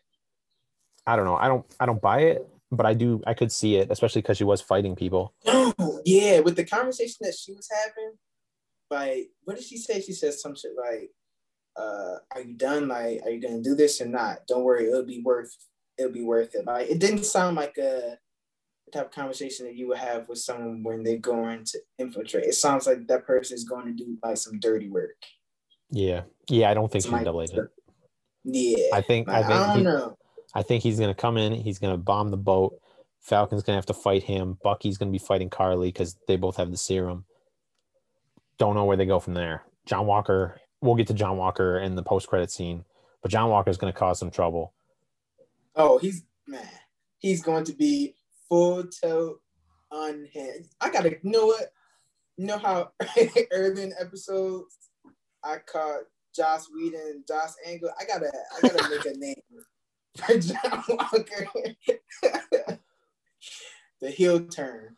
I don't know. I don't. I don't buy it, but I do. I could see it, especially because she was fighting people. No, yeah, with the conversation that she was having, like, what did she say? She said some shit like, uh, "Are you done? Like, are you gonna do this or not? Don't worry, it'll be worth. It'll be worth it." Like, it didn't sound like a the type of conversation that you would have with someone when they're going to infiltrate. It sounds like that person is going to do like some dirty work. Yeah. Yeah. I don't think a Somebody- double agent. Yeah, I think. I think. I don't he- know. I think he's gonna come in. He's gonna bomb the boat. Falcon's gonna have to fight him. Bucky's gonna be fighting Karli because they both have the serum. Don't know where they go from there. John Walker. We'll get to John Walker in the post-credit scene, but John Walker's gonna cause some trouble. Oh, he's man. He's going to be full tilt him. I gotta you know what? You know how early in episodes I caught Joss Whedon and Joss Angle. I gotta I gotta make a name for John Walker. the heel turn.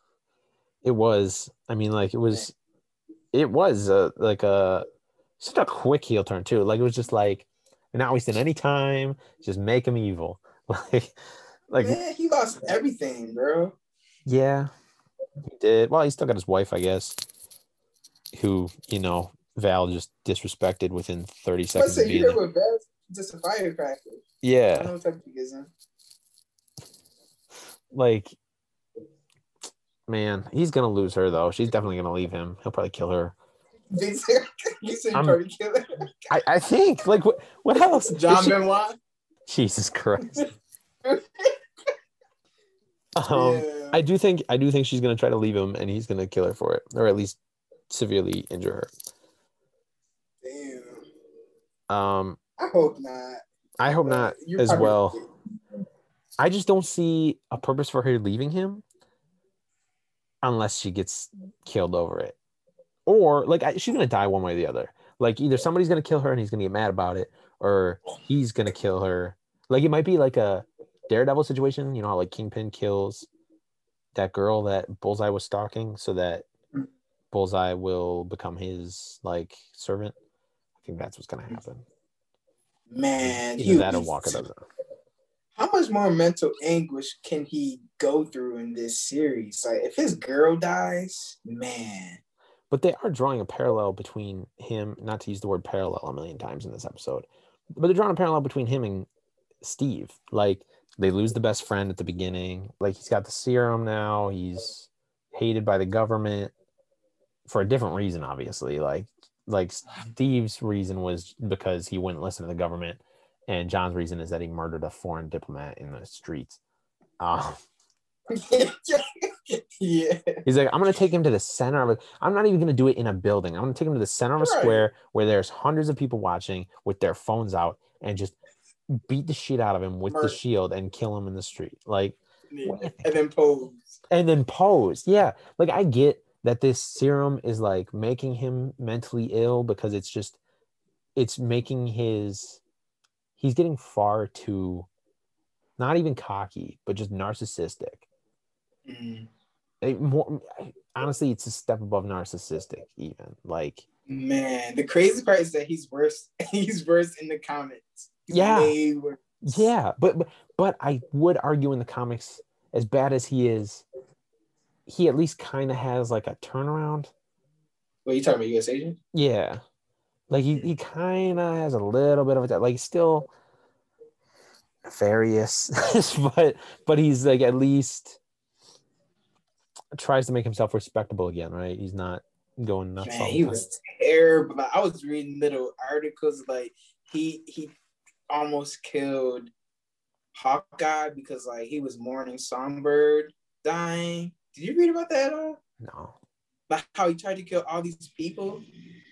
It was. I mean, like it was. It was a, like a such a quick heel turn too. Like it was just like not wasting any time. Just make him evil. Like, like Man, he lost everything, bro. Yeah, he did. Well, he still got his wife, I guess, who you know Val just disrespected within 30 seconds of being what Val's just a firecracker. Yeah, don't know what type of is in. like man, he's gonna lose her though. She's definitely gonna leave him. He'll probably kill her. You said you said I'm- Party Killer. I, I think. Like what what else? John Benoit. Jesus Christ. Um yeah. I do think I do think she's gonna try to leave him and he's gonna kill her for it. Or at least severely injure her. Damn. Um I hope not. I hope not You're as well. I just don't see a purpose for her leaving him unless she gets killed over it. Or like I, she's gonna die one way or the other. Like either somebody's gonna kill her and he's gonna get mad about it, or he's gonna kill her. Like it might be like a Daredevil situation, you know, how like Kingpin kills that girl that Bullseye was stalking, so that Bullseye will become his like servant. I think that's what's gonna happen. Man, Either he- that or Walker doesn't. How much more mental anguish can he go through in this series? Like, if his girl dies, man, But they are drawing a parallel between him, not to use the word parallel a million times in this episode, but they're drawing a parallel between him and Steve. Like they lose the best friend at the beginning. Like he's got the serum now. He's hated by the government for a different reason, obviously. Like like Steve's reason was because he wouldn't listen to the government, and John's reason is that he murdered a foreign diplomat in the streets. Um, yeah, He's like, I'm gonna take him to the center of it. I'm not even gonna do it in a building. I'm gonna take him to the center of a Right. square where there's hundreds of people watching with their phones out and just beat the shit out of him with the shield and kill him in the street. Like, and then pose. and then pose. Yeah. Like I get that this serum is like making him mentally ill because it's just it's making his he's getting far too not even cocky, but just narcissistic. Mm, It more honestly, it's a step above narcissistic, even. Like, Man, the crazy part is that he's worse. He's worse in the comments. He's Yeah. yeah, but but, but I would argue in the comics, as bad as he is, he at least kind of has like a turnaround. What you talking about? U.S. agent? Yeah. Like he, he kind of has a little bit of a like still nefarious, but but he's like at least tries to make himself respectable again, right? He's not going nuts. Man, the he was terrible. I was reading little articles like he he almost killed Hawkeye because like he was mourning Songbird dying. Did you read about that at all? no. Like how he tried to kill all these people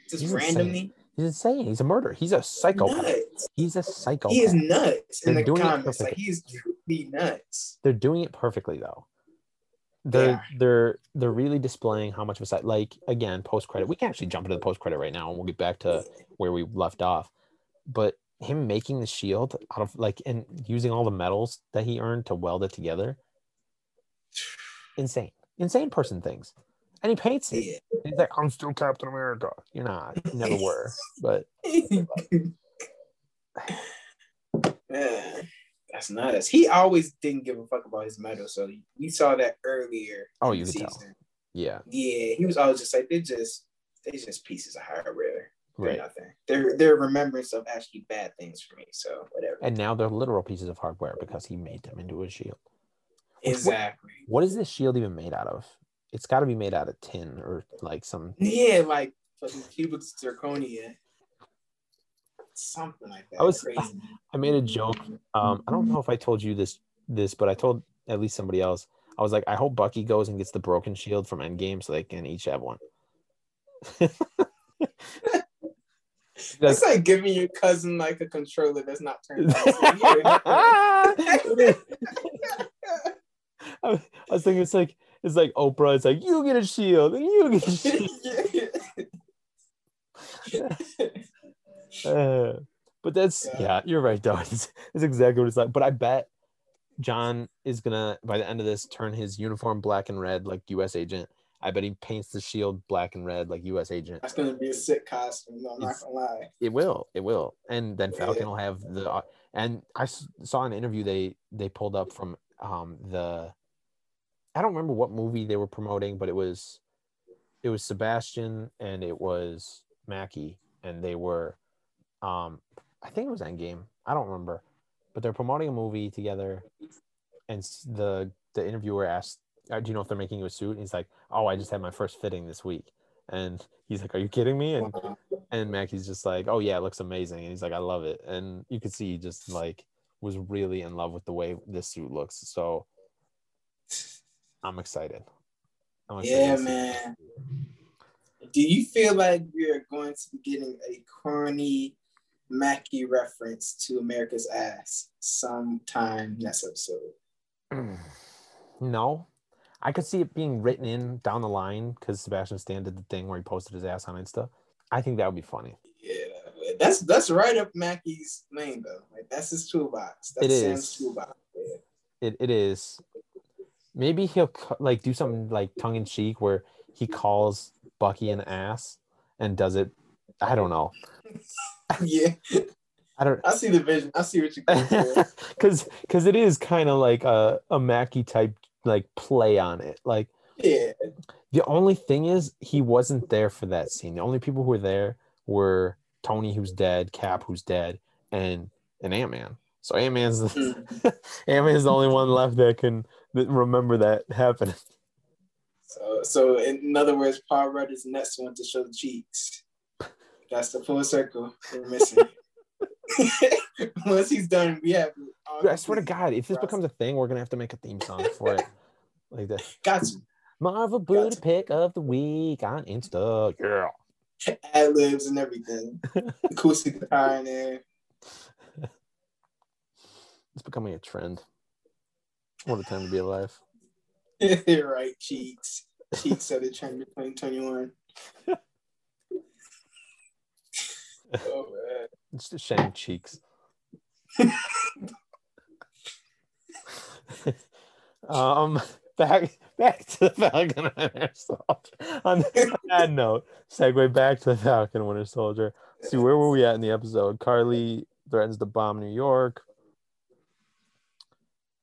just He's insane. randomly. He's insane. He's a murderer. He's a psychopath. Nuts. He's a psychopath. He is nuts in They're the doing comments. Like perfectly. he's truly nuts. They're doing it perfectly though. They're Yeah. they're they're really displaying how much of a side like again post credit. We can actually jump into the post credit right now and we'll get back to where we left off. But him making the shield out of like and using all the metals that he earned to weld it together, insane, insane person things. And he paints it. Yeah. He's like, I'm still Captain America. You're not. You never were. But that's not us. He always didn't give a fuck about his medal, so we saw that earlier. Oh, you the could tell. yeah, Yeah, he was always just like they're just they're just pieces of hardware. They're right. nothing. They're they're remembrance of actually bad things for me. So whatever. And now they're literal pieces of hardware because he made them into a shield. exactly. What is this shield even made out of? It's got to be made out of tin or like some. Yeah, like fucking cubic zirconia. Something like that. I was- crazy. I made a joke. Um, I don't know if I told you this, this, but I told at least somebody else. I was like, I hope Bucky goes and gets the broken shield from Endgame so they can each have one. That's like giving your cousin like a controller that's not turned on. Was- I was thinking it's like it's like Oprah. It's like you get a shield and you get a shield. Uh, but that's Yeah. yeah. you're right, though. It's, it's exactly what it's like. But I bet John is gonna by the end of this turn his uniform black and red like U.S. agent. I bet he paints the shield black and red like U.S. agent. That's gonna be a sick costume. No, I'm not gonna lie. It will, it will, and then Yeah. Falcon will have the. And I saw an interview they they pulled up from um the. I don't remember what movie they were promoting, but it was, it was Sebastian and it was Mackie, and they were, um, I think it was Endgame. I don't remember, but they're promoting a movie together, and the the interviewer asked, uh, "Do you know if they're making you a suit?" And he's like, "Oh, I just had my first fitting this week," and he's like, "Are you kidding me?" And and Mackie's just like, "Oh yeah, it looks amazing," and he's like, "I love it," and you could see he just like was really in love with the way this suit looks. So I'm excited. I'm Yeah, see it. man. Do you feel like we are going to be getting a corny Mackie reference to America's ass sometime next episode? Mm. no, I could see it being written in down the line because Sebastian Stan did the thing where he posted his ass on Insta. I think that would be funny. Yeah, that's that's right up Mackie's lane though. Like that's his toolbox. That's It Sam's toolbox. Yeah. It it is. Maybe he'll like do something like tongue in cheek where he calls Bucky an ass and does it. I don't know. yeah, I don't. I see the vision. I see what you're because because it is kind of like a a Mackie type like play on it. Like Yeah, the only thing is he wasn't there for that scene. The only people who were there were Tony, who's dead, Cap, who's dead, and and Ant Man. So Ant Man's the Mm. Ant Man's the only one left that can that remember that happening. So, so in other words, Paul Rudd is the next one to show the cheeks. That's the full circle we're missing. Once he's done, we have. I swear to God, if this becomes a thing, we're gonna have to make a theme song for it, like that. got you. Marvel booty Gotcha. pick of the week on Insta. Yeah. ad libs and everything. Acoustic guitar in there. It's becoming a trend. What a time to be alive. right, cheeks. Cheeks of the trend of 2021. Oh man. It's just shiny cheeks. um, back back to the Falcon and Winter Soldier. On that note, segue back to the Falcon Winter Soldier. See where were we at in the episode? Karli threatens to bomb New York.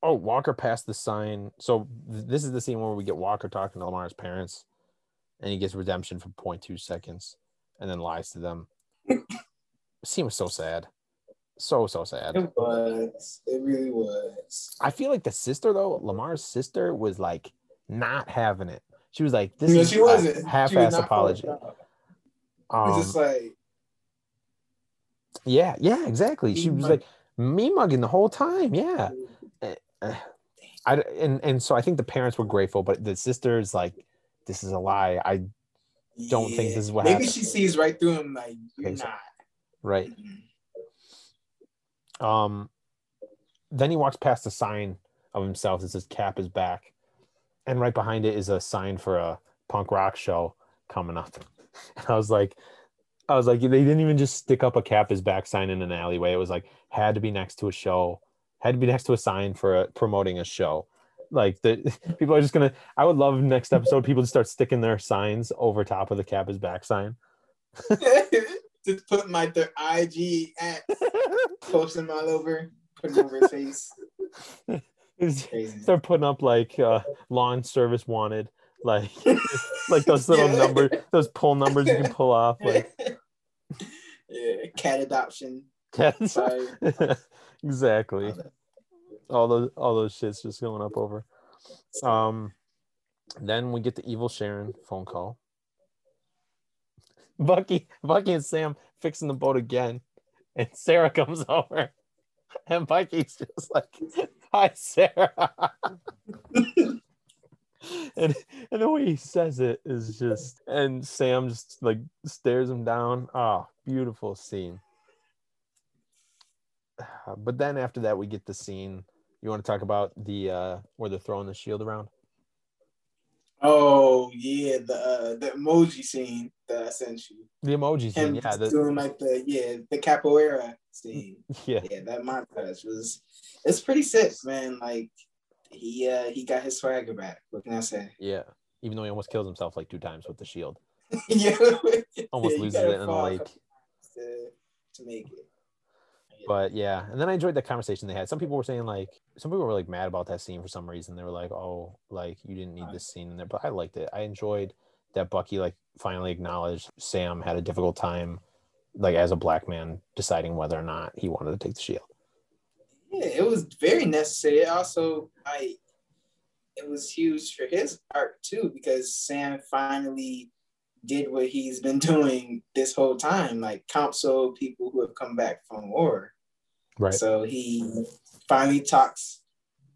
Oh, Walker passed the sign. So th- this is the scene where we get Walker talking to Lamar's parents, and he gets redemption for 0.2 seconds, and then lies to them. Scene was so sad, so so sad. It was. It really was. I feel like the sister though, Lamar's sister was like not having it. She was like, "This No, is she a wasn't. She half-ass apology." it. It Um, was just like, yeah, yeah, exactly. She was like me mugging the whole time. Yeah, I and and so I think the parents were grateful, but the sister's like, "This is a lie." I don't think this is what Maybe happened. she sees right through him, like, you're think so. not. right. Um, then he walks past a sign of himself that says "Cap is back," and right behind it is a sign for a punk rock show coming up. And I was like, I was like, they didn't even just stick up a "Cap is back" sign in an alleyway. It was like had to be next to a show, had to be next to a sign for a, promoting a show. Like the people are just gonna. I would love next episode people to start sticking their signs over top of the "Cap is back" sign. just put my their IG at, post them all over, put them over his face. Start putting up like uh lawn service wanted like like those little Yeah. numbers those pull numbers you can pull off like yeah, cat adoption. Sorry. exactly all those all those shits just going up over. Um then we get the evil sharon phone call. Bucky bucky and sam fixing the boat again and sarah comes over and bucky's just like hi sarah. And and the way he says it is just and sam just like stares him down. Oh beautiful scene. But then after that we get the scene you want to talk about the uh where they're throwing the shield around Oh yeah, the uh, the emoji scene that I sent you. the emoji scene Him yeah the, doing like the yeah the capoeira scene. yeah Yeah, that montage was it's pretty sick, man. Like he uh he got his swagger back. What can I say? yeah even though he almost kills himself like two times with the shield yeah, almost Yeah, loses it in the lake to, to make it. But yeah and then i enjoyed the conversation they had some people were saying like some people were like mad about that scene for some reason they were like oh like you didn't need uh-huh. this scene in there but i liked it i enjoyed that bucky like finally acknowledged Sam had a difficult time, like as a black man, deciding whether or not he wanted to take the shield. Yeah, it was very necessary. Also, I it was huge for his arc too because Sam finally did what he's been doing this whole time, like counsel people who have come back from war. Right. So he finally talks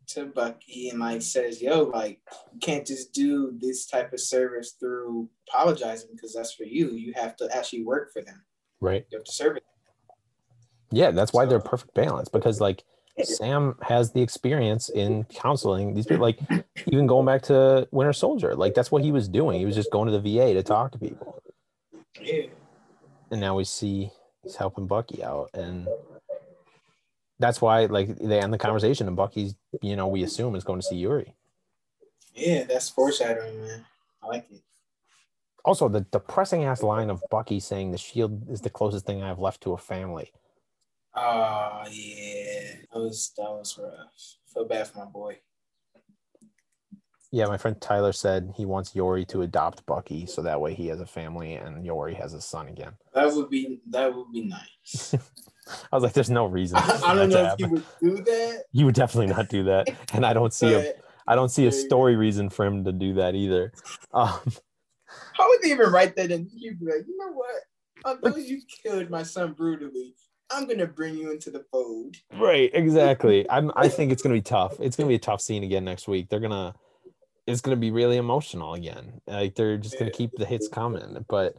to Bucky and like says, "Yo, like you can't just do this type of service through apologizing because that's for you. You have to actually work for them. Right. You have to serve it." Yeah, that's why they're perfect balance because like Sam has the experience in counseling these people. Like even going back to Winter Soldier, like that's what he was doing. He was just going to the VA to talk to people, Yeah. and now we see he's helping Bucky out, and that's why like they end the conversation, and Bucky's, you know, we assume is going to see Yori. Yeah, that's foreshadowing, man. I like it. Also, the depressing ass line of Bucky saying the shield is the closest thing I have left to a family. Oh yeah, that was that was rough. Feel bad for my boy. Yeah, my friend Tyler said he wants Yori to adopt Bucky so that way he has a family and Yori has a son again. That would be that would be nice. I was like, there's no reason. I, I don't know if he would do that. You would definitely not do that, and I don't see a I don't see a story reason for him to do that either. Um, how would they even write that in? You'd be like, you know what? Although you killed my son brutally, I'm gonna bring you into the fold. right, exactly. I'm. I think it's gonna be tough. It's gonna be a tough scene again next week. They're gonna. It's gonna be really emotional again. Like they're just gonna keep the hits coming. But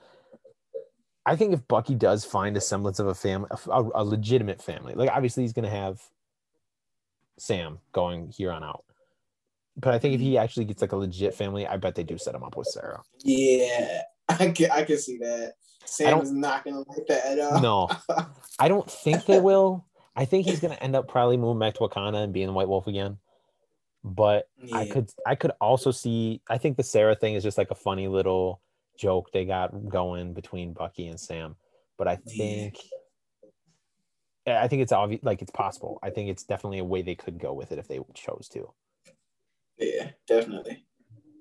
I think if Bucky does find a semblance of a family, a, a legitimate family, like obviously he's gonna have Sam going here on out. But I think if he actually gets like a legit family, I bet they do set him up with Sarah. Yeah, I can I can see that. Sam is not gonna like that at all. No, I don't think they will. I think he's gonna end up probably moving back to Wakanda and being the White Wolf again. But I could I could also see I think the Sarah thing is just like a funny little joke they got going between Bucky and Sam. But I think I I think it's obvious like it's possible. I think it's definitely a way they could go with it if they chose to. Yeah, definitely.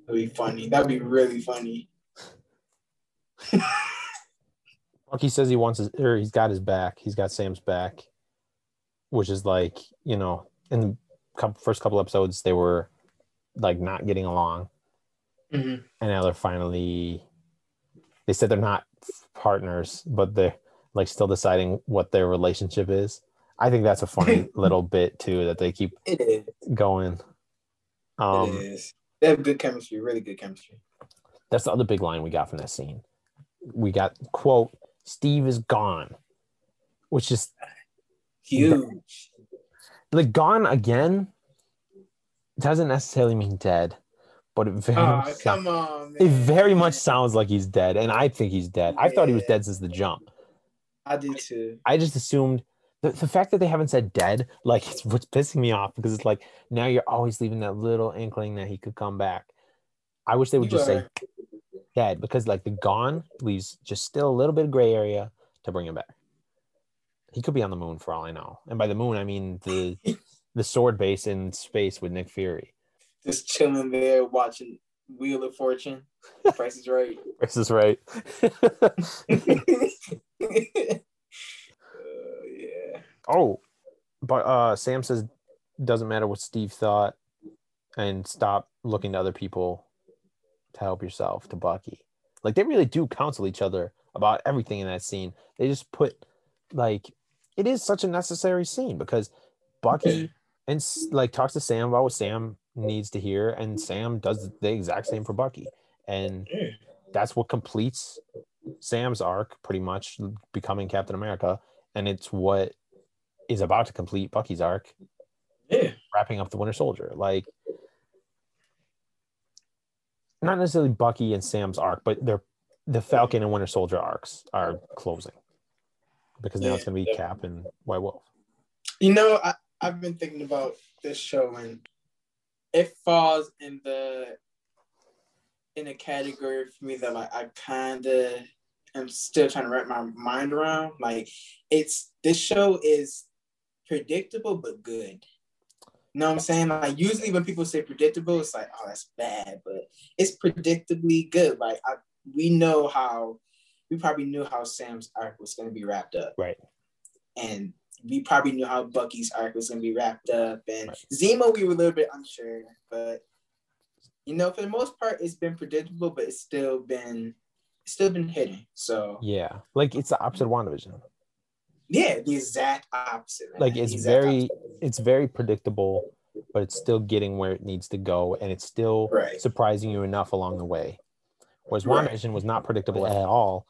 That'd be funny. That'd be really funny. Bucky says he wants his or he's got his back. He's got Sam's back, which is like, you know, in the couple, first couple episodes they were like not getting along. Mhm. and now they're finally they said they're not partners but they're like still deciding what their relationship is i think that's a funny little bit too that they keep It is. going um it is. They have good chemistry. Really good chemistry. that's the other big line we got from that scene we got quote steve is gone which is Huge. Like gone again doesn't necessarily mean dead but it very Oh, much come on, man. it very much sounds like he's dead and i think he's dead i thought he was dead since the jump I did too. I just assumed the, the fact that they haven't said dead, like it's what's pissing me off because it's like now you're always leaving that little inkling that he could come back. I wish they would You just say dead because like the gone leaves just still a little bit of gray area to bring him back. He could be on the moon for all I know. And by the moon I mean the the sword base in space with Nick Fury. Just chilling there watching Wheel of Fortune. Price is right. Price is right. uh, yeah. Oh, but uh, Sam says doesn't matter what Steve thought, and stop looking to other people to help yourself. To Bucky, like they really do counsel each other about everything in that scene. They just put like it is such a necessary scene because Bucky and like talks to Sam about what Sam needs to hear, and Sam does the exact same for Bucky, and that's what completes Sam's arc, pretty much becoming Captain America, and it's what is about to complete Bucky's arc, Yeah. wrapping up the Winter Soldier. Like, not necessarily Bucky and Sam's arc, but they're the Falcon and Winter Soldier arcs are closing because now Yeah, it's going to be yeah. Cap and White Wolf. You know, I, I've been thinking about this show and it falls in the in a category for me that like I kinda am still trying to wrap my mind around. Like it's this show is predictable but good. You know what I'm saying? Like usually when people say predictable, it's like, oh that's bad, but it's predictably good. Like I we know how we probably knew how Sam's arc was going to be wrapped up, Right. and we probably knew how Bucky's arc was going to be wrapped up, and Right. Zemo we were a little bit unsure, but you know for the most part it's been predictable, but it's still been it's still been hidden. So Yeah. Like it's the opposite of WandaVision. yeah, the exact opposite. man. Like it's very opposite. it's very predictable, but it's still getting where it needs to go and it's still right. surprising you enough along the way. Whereas Right. WandaVision was not predictable at all.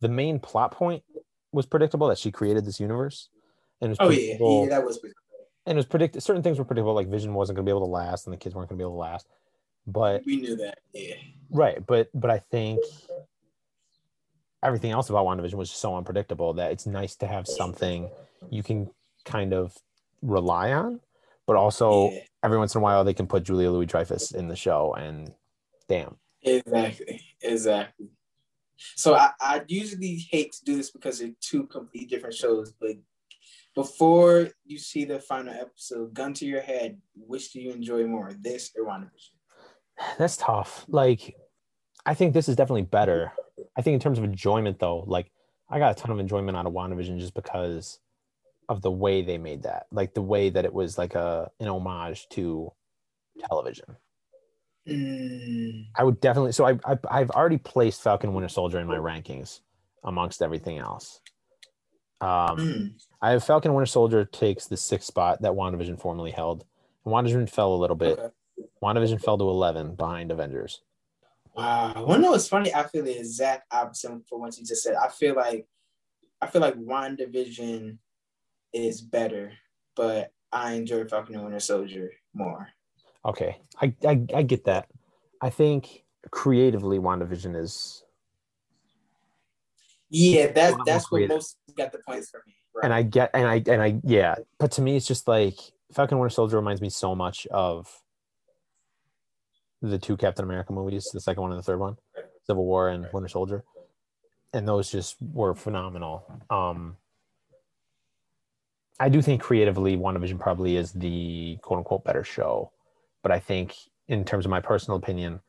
The main plot point was predictable that she created this universe. And it was Oh yeah, predictable, yeah, that was and it was predicted certain things were predictable, like Vision wasn't gonna be able to last and the kids weren't gonna be able to last. But we knew that. Yeah. right, but but I think everything else about WandaVision was so unpredictable that it's nice to have something you can kind of rely on, but also yeah. every once in a while they can put Julia Louis Dreyfus in the show and damn. Exactly. Exactly. So I, I usually hate to do this because they're two completely different shows, but before you see the final episode, gun to your head, which do you enjoy more, this or WandaVision? That's tough. Like, I think this is definitely better. I think in terms of enjoyment, though, like I got a ton of enjoyment out of WandaVision just because of the way they made that, like the way that it was like a an homage to television. Mm, I would definitely. So I, I I've already placed Falcon Winter Soldier in my rankings amongst everything else. Um, mm. I have Falcon Winter Soldier takes the sixth spot that WandaVision formerly held. And WandaVision fell a little bit. Okay. WandaVision fell to eleven behind Avengers. Wow. I wanna know what's funny? I feel the exact opposite for what you just said. I feel like I feel like WandaVision is better, but I enjoy Falcon and Winter Soldier more. Okay, I, I I get that. I think creatively, WandaVision is, Yeah, that's that's what most got the points for me. Right. and I get, and I and I yeah. But to me, it's just like Falcon Winter Soldier reminds me so much of the two Captain America movies, the second one and the third one, Civil War and Winter Soldier, and those just were phenomenal. Um, I do think creatively, WandaVision probably is the quote unquote better show, but I think in terms of my personal opinion,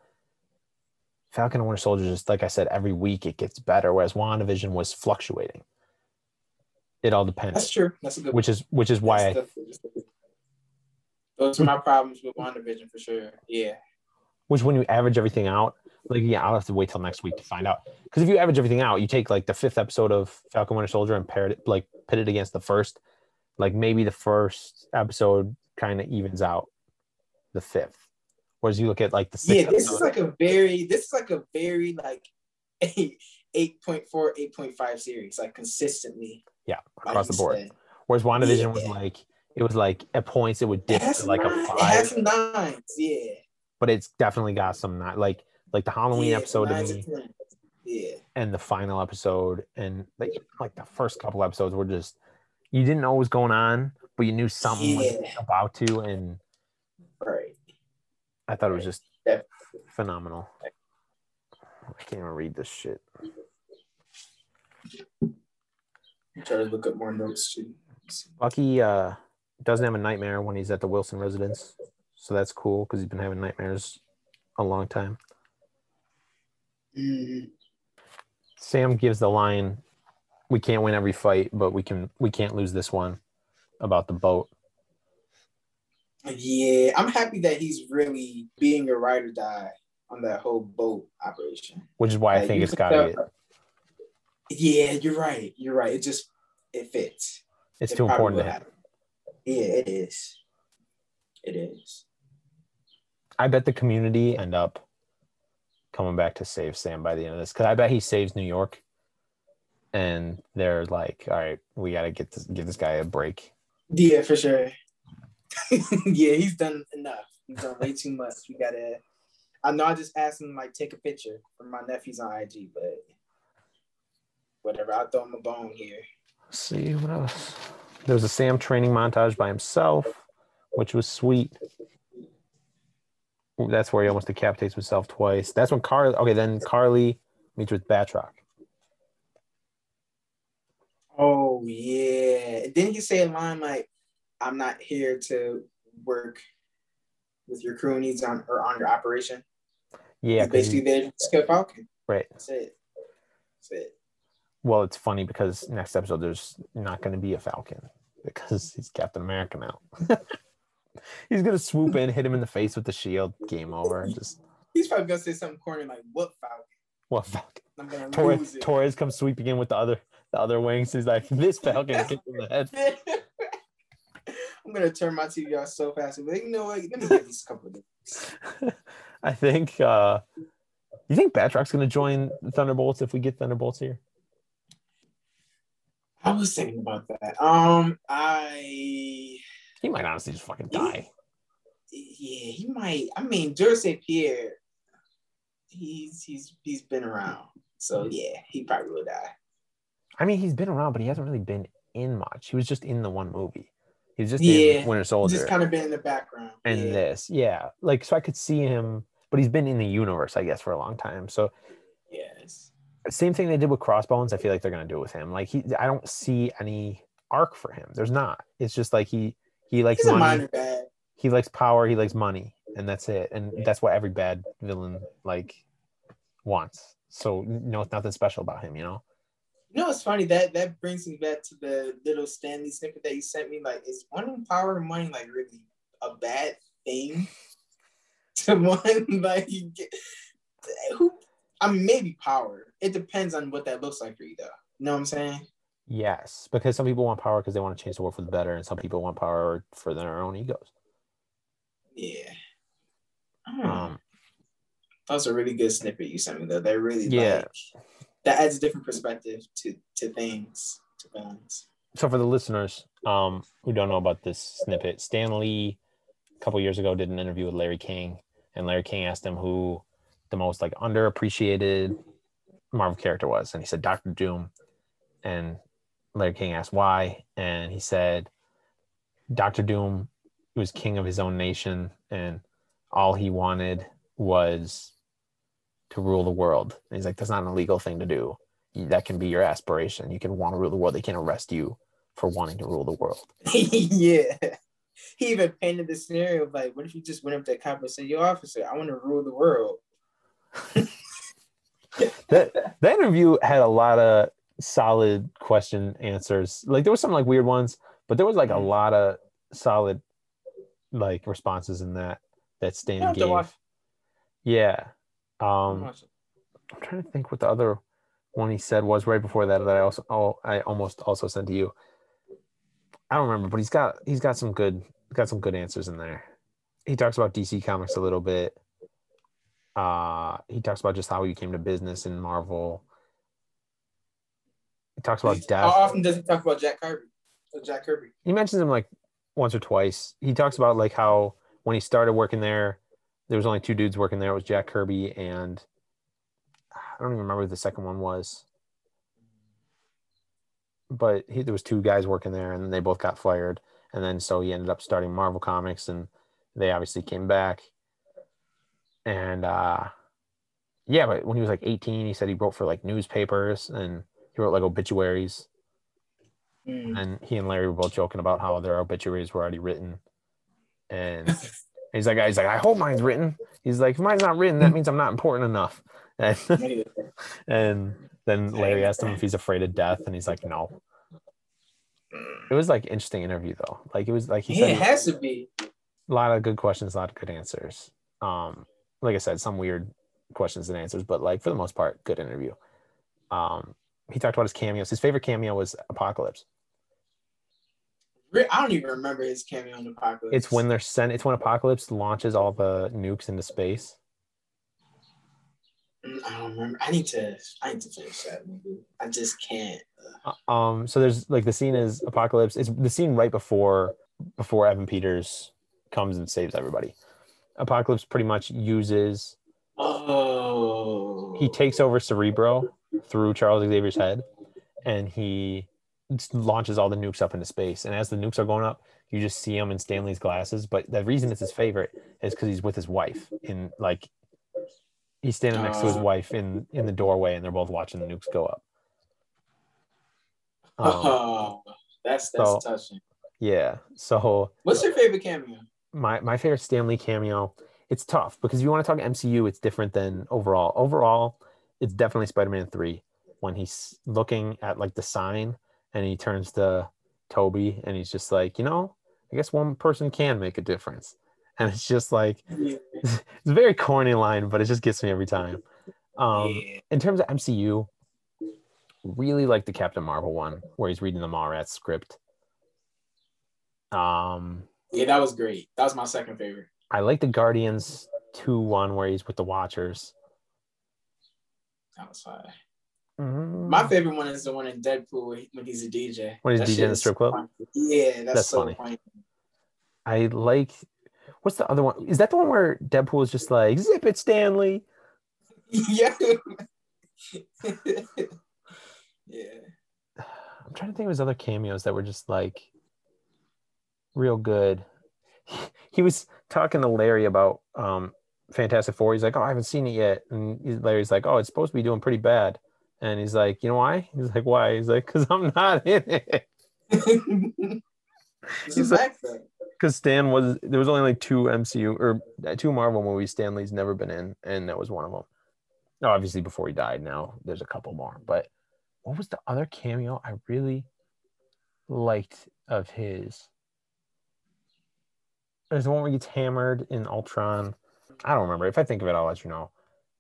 Falcon and Winter Soldier just like I said, every week it gets better, whereas WandaVision was fluctuating. It all depends, That's true. That's a good. which is which is why I, definitely- that's definitely- Those are my problems with WandaVision for sure. Yeah. which when you average everything out, like yeah, I'll have to wait till next week to find out. Because if you average everything out, you take like the fifth episode of Falcon Winter Soldier and pair it like pit it against the first, like maybe the first episode kind of evens out the fifth. Whereas you look at like the sixth Yeah, this is like a very this is like a very like eight, 8.4, 8.5 series, like consistently. yeah, like across the board. said. Whereas WandaVision was like it was like at points it would dip has, to like a nine, it has five, nines, yeah. but it's definitely got some not like like the Halloween yeah, episode to me. and. Yeah. and the final episode and like like the first couple episodes were just you didn't know what was going on but you knew something was about to and. I thought it was just phenomenal. I can't even read this shit. Try to look up more notes too. bucky uh doesn't have a nightmare when he's at the wilson residence so that's cool because he's been having nightmares a long time. Mm, sam gives the line we can't win every fight but we can we can't lose this one about the boat yeah, I'm happy that he's really being a ride or die on that whole boat operation. which is why i think it's gotta tell- get Yeah, you're right. You're right. It just it fits. it's It too important to happen. Yeah, it is. It is. I bet the community end up coming back to save Sam by the end of this because I bet he saves New York, and they're like, "All right, we got to get this give this guy a break." Yeah, for sure. yeah, he's done enough. He's done way too much. We gotta. I know. I just asked him like take a picture for my nephews on IG, but whatever. I'll throw him a bone here. Let's see what else. There was a Sam training montage by himself, which was sweet. That's where he almost decapitates himself twice. That's when Karli. Okay, then Karli meets with Batroc. Oh yeah. Didn't he say a line like, "I'm not here to work with your cronies on or on your operation"? Yeah, He's basically he- there to Falcon. Right. That's it. That's it. Well, it's funny because next episode there's not going to be a Falcon because he's Captain America now. he's gonna swoop in, hit him in the face with the shield. Game over. Just He's probably gonna say something corny like, "What Falcon? What Falcon. I'm gonna Torres. Torres comes sweeping in with the other the other wings. He's like, this Falcon kicked him in the head. I'm gonna turn my TV off so fast. But you know what? Let me get these couple of days. I think. uh You think Batroc's gonna join Thunderbolts if we get Thunderbolts here? I was thinking about that. Um, I He might honestly just fucking die. yeah, he might. I mean, Georges St-Pierre, he's he's he's been around, so yeah, he probably will die. I mean, he's been around, but he hasn't really been in much. He was just in the one movie. He was just Yeah, in Winter He's Soldier just kind of been in the background. and yeah. this. Yeah, like so I could see him, but he's been in the universe, I guess, for a long time. So Yes. same thing they did with Crossbones. I feel like they're gonna do it with him. Like he, I don't see any arc for him. There's not. It's just like he he likes He's money. he likes power. He likes money, and that's it. And that's what every bad villain like wants. So no, nothing special about him, you know. You know, it's funny that that brings me back to the little Stan Lee snippet that you sent me. Like, is wanting power and money like really a bad thing to one? Like, who? I mean, maybe power. It depends on what that looks like for you, though. You know what I'm saying? Yes, because some people want power because they want to change the world for the better, and some people want power for their own egos. Yeah. I don't know. Um, that was a really good snippet you sent me, though. That really, Yeah. like, that adds a different perspective to to things, to villains. so for the listeners um, who don't know about this snippet, Stan Lee a couple years ago did an interview with Larry King, and Larry King asked him who the most like underappreciated Marvel character was, and he said Doctor Doom, and Larry King asked why, and he said Doctor Doom was king of his own nation, and all he wanted was to rule the world. And he's like, that's not an illegal thing to do. That can be your aspiration. You can want to rule the world. They can't arrest you for wanting to rule the world. yeah. He even painted the scenario of like, what if you just went up to a cop and said, Yo, officer, I want to rule the world. that that interview had a lot of solid question answers. Like there was some like weird ones, but there was like a Mhm. lot of solid like responses in that that Stan gave. Yeah. Um I'm trying to think what the other one he said was right before that that I also oh I almost also sent to you. I don't remember, but he's got he's got some good got some good answers in there. He talks about DC Comics a little bit. Uh he talks about just how he came to business in Marvel. He talks about How death. often does he talk about Jack Kirby? Or Jack Kirby. He mentions him like once or twice. He talks about like how when he started working there, there was only two dudes working there. It was Jack Kirby and I don't even remember who the second one was. But he, there was two guys working there, and they both got fired. And then so he ended up starting Marvel Comics, and they obviously came back. And uh, yeah, but when he was like 18, he said he wrote for like newspapers and he wrote like obituaries. Mm. And he and Larry were both joking about how their obituaries were already written. And he's like, he's like, I hope mine's written. He's like, if mine's not written, that means I'm not important enough. And, and then Larry asked him if he's afraid of death, and he's like, no. It was like interesting interview though. Like it was like he Yeah, it said has to be. a lot of good questions, a lot of good answers. Um, like I said, some weird questions and answers, but like for the most part, good interview. Um, he talked about his cameos. His favorite cameo was Apocalypse. I don't even remember his cameo in Apocalypse. It's when they're sent. It's when Apocalypse launches all the nukes into space. Mm, I don't remember. I need to. I need to finish that movie. I just can't. Um, so there's like the scene is Apocalypse. It's the scene right before before Evan Peters comes and saves everybody. Apocalypse pretty much uses Oh. he takes over Cerebro through Charles Xavier's head, and he launches all the nukes up into space. And as the nukes are going up, you just see him in Stan Lee's glasses. But the reason it's his favorite is because he's with his wife in like he's standing next to his Oh. wife in in the doorway, and they're both watching the nukes go up. Um, Oh, that's that's so- touching. yeah. So What's your favorite cameo? my my favorite Stan Lee cameo. It's tough because if you want to talk MCU, it's different than overall. Overall, it's definitely Spider-Man three when he's looking at like the sign and he turns to Tobey and he's just like, you know, I guess one person can make a difference. And it's just like Yeah. it's a very corny line, but it just gets me every time. Um, yeah. in terms of MCU, really like the Captain Marvel one where he's reading the Mallrats script. Um, Yeah, that was great. That was my second favorite. I like the Guardians 2 one where he's with the Watchers. That was fire. Mm, My favorite one is the one in Deadpool when he's a DJ. When he's That DJing in the strip club? funny. Yeah, that's, That's so funny. funny. I like what's the other one? Is that the one where Deadpool is just like zip it, Stan Lee? yeah. yeah. I'm trying to think of his other cameos that were just like real good. He was talking to Larry about um Fantastic Four. He's like, "Oh, I haven't seen it yet," and Larry's like, "Oh, it's supposed to be doing pretty bad." And he's like, "You know why?" He's like, "Why?" He's like, "Cause I'm not in it." He's like- Because Stan was there was only like two MCU or uh, two Marvel movies Stan Lee's never been in, and that was one of them. No, obviously before he died. Now there's a couple more, but what was the other cameo I really liked of his? There's the one where he gets hammered in Ultron. I don't remember. If I think of it, I'll let you know.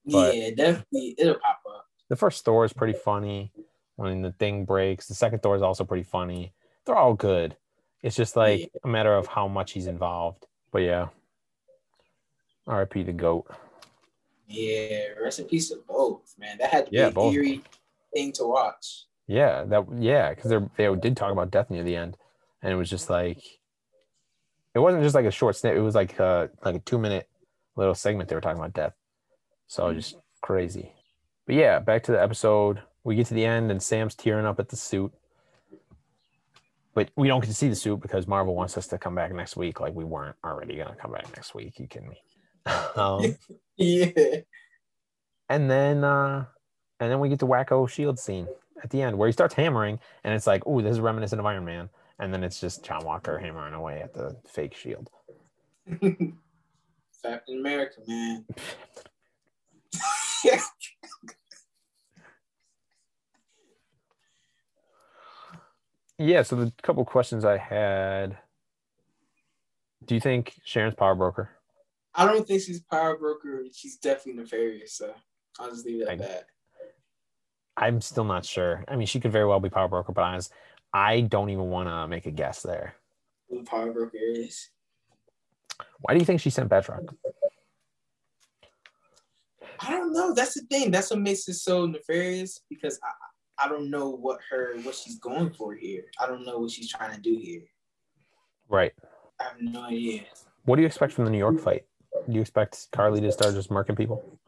But- yeah, definitely. It'll pop up. The first Thor is pretty funny when the thing breaks. The second Thor is also pretty funny. They're all good. It's just like a matter of how much he's involved. But yeah. RIP the GOAT. Yeah, rest in peace to both, man. That had to Yeah, be a eerie thing to watch. Yeah, that yeah, because they they did talk about death near the end, and it was just like it wasn't just like a short snip. It was like a like a two minute little segment they were talking about death. So mm. just crazy. But yeah, back to the episode. We get to the end and Sam's tearing up at the suit. But we don't get to see the suit because Marvel wants us to come back next week. Like we weren't already gonna come back next week. You kidding me? um, Yeah. and then uh and then we get the wacko shield scene at the end where he starts hammering and it's like oh this is reminiscent of iron man and then it's just john walker hammering away at the fake shield Captain America, man. Yeah so the couple questions i had do you think sharon's power broker I don't think she's power broker. She's definitely nefarious. So I'll just leave it I- at that. i'm still not sure i mean she could very well be power broker but honest i don't even want to make a guess there Who power broker is? why do you think she sent Batroc? I don't know. That's the thing. That's what makes it so nefarious because I I don't know what her what she's going for here. I don't know what she's trying to do here. right I have no idea. what do you expect from the new york fight do you expect Karli to start just marking people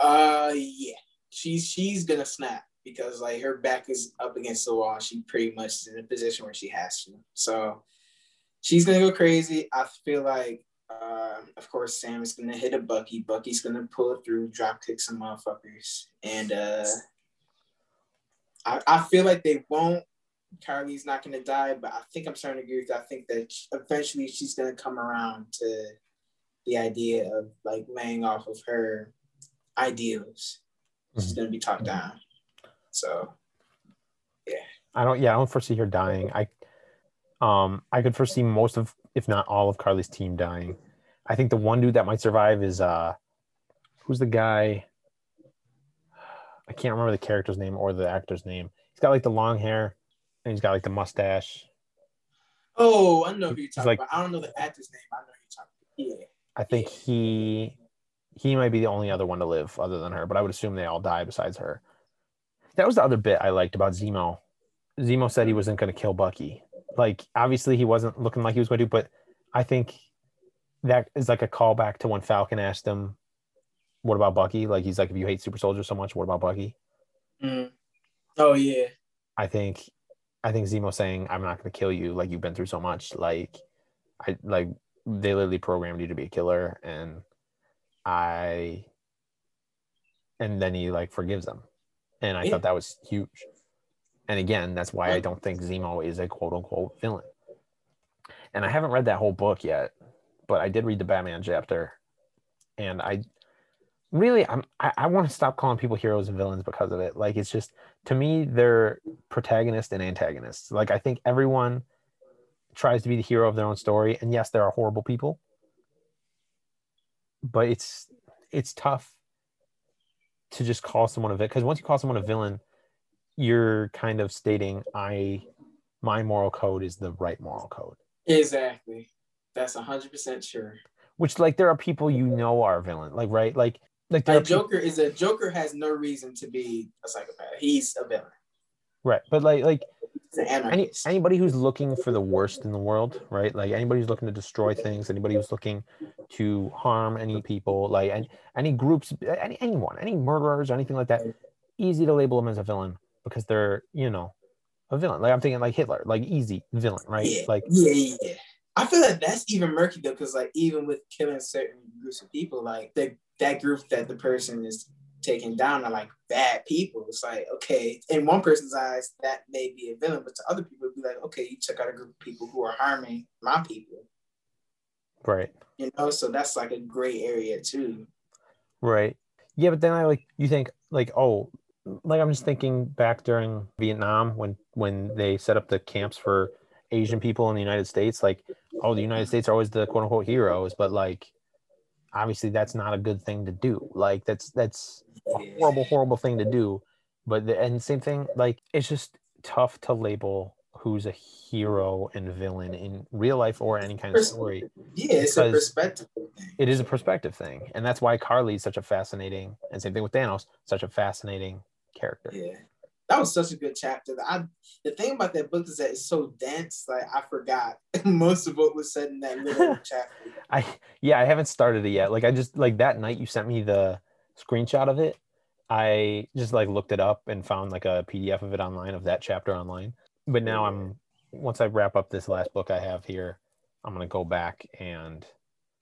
Uh, yeah, she's she's gonna snap because like her back is up against the wall. She pretty much is in a position where she has to. So she's gonna go crazy. I feel like, uh, of course, Sam is gonna hit a Bucky. Bucky's gonna pull through, drop kick some motherfuckers, and uh, I I feel like they won't. Karli's not gonna die, but I think I'm starting to agree with that. I think that eventually she's gonna come around to the idea of like laying off of her ideals. She's gonna be talked down. So yeah. I don't. Yeah, I don't foresee her dying. I, um, I could foresee most of, if not all of Karli's team dying. I think the one dude that might survive is uh, who's the guy? I can't remember the character's name or the actor's name. He's got like the long hair, and he's got like the mustache. Oh, I know who you're He's talking like- about. I don't know the actor's name. I know who you're talking about. Yeah. I think he, he might be the only other one to live other than her. But I would assume they all die besides her. That was the other bit I liked about Zemo. Zemo said he wasn't going to kill Bucky. Like obviously he wasn't looking like he was going to, but I think that is like a callback to when Falcon asked him, "What about Bucky?" Like he's like, "If you hate super soldiers so much, what about Bucky?" Mm. Oh yeah. I think, I think Zemo saying, "I'm not going to kill you. Like you've been through so much. Like, I like they literally programmed you to be a killer, and I." And then he like forgives them, and I Yeah. thought that was huge. And again, that's why I don't think Zemo is a quote unquote villain. And I haven't read that whole book yet, but I did read the Batman chapter, and I really i'm i, I want to stop calling people heroes and villains because of it. Like it's just to me they're protagonists and antagonists. Like i think everyone tries to be the hero of their own story and yes there are horrible people. But it's it's tough to just call someone a villain because once you call someone a villain you're kind of stating i my moral code is the right moral code. Exactly. That's hundred percent sure. which like there are people you know are villain like right? Like like A are people, Joker is a Joker has no reason to be a psychopath. He's a villain. right but like like any, anybody who's looking for the worst in the world, right? Like anybody who's looking to destroy things, anybody who's looking to harm any people, like any, any groups, any anyone, any murderers or anything like that, easy to label them as a villain because they're, you know, a villain. Like I'm thinking like Hitler, like easy villain, right? Yeah, Like yeah, yeah, yeah. I feel like that's even murky though, because like even with killing certain groups of people, like the that group that the person is taking down are like bad people. It's like okay, in one person's eyes, that may be a villain, but to other people, it'd be like okay, you took out a group of people who are harming my people. right, You know, so that's like a gray area too. right. Yeah, but then I like you think like, oh, like I'm just thinking back during Vietnam when when they set up the camps for Asian people in the United States, like, oh, the United States are always the quote unquote heroes, but like obviously that's not a good thing to do. Like that's that's a horrible, horrible thing to do. But the and same thing, like it's just tough to label who's a hero and villain in real life or any kind of story. Yeah, it's a perspective. It is a perspective thing. And that's why Karli's such a fascinating and same thing with Thanos, such a fascinating character. Yeah. That was such a good chapter. I the thing about that book is that it's so dense, like I forgot most of what was said in that little chapter. I yeah, I haven't started it yet. Like I just like that night you sent me the screenshot of it. I just like looked it up and found like a PDF of it online of that chapter online. But now I'm once I wrap up this last book I have here, I'm gonna go back and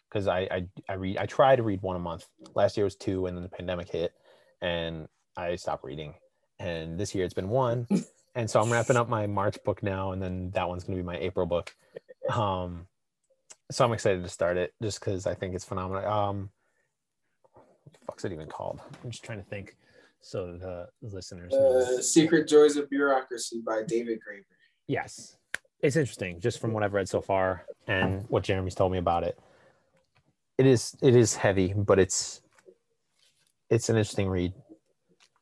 because I, I I read I try to read one a month. Last year was two, and then the pandemic hit, and I stopped reading. And this year it's been one, and so I'm wrapping up my March book now, and then that one's gonna be my April book. Um, so I'm excited to start it just because I think it's phenomenal. Um, what the fuck's it even called? I'm just trying to think, so the listeners. Uh, Secret Joys of Bureaucracy by David Graeber. Yes, it's interesting just from what I've read so far and what Jeremy's told me about it. It is it is heavy, but it's it's an interesting read,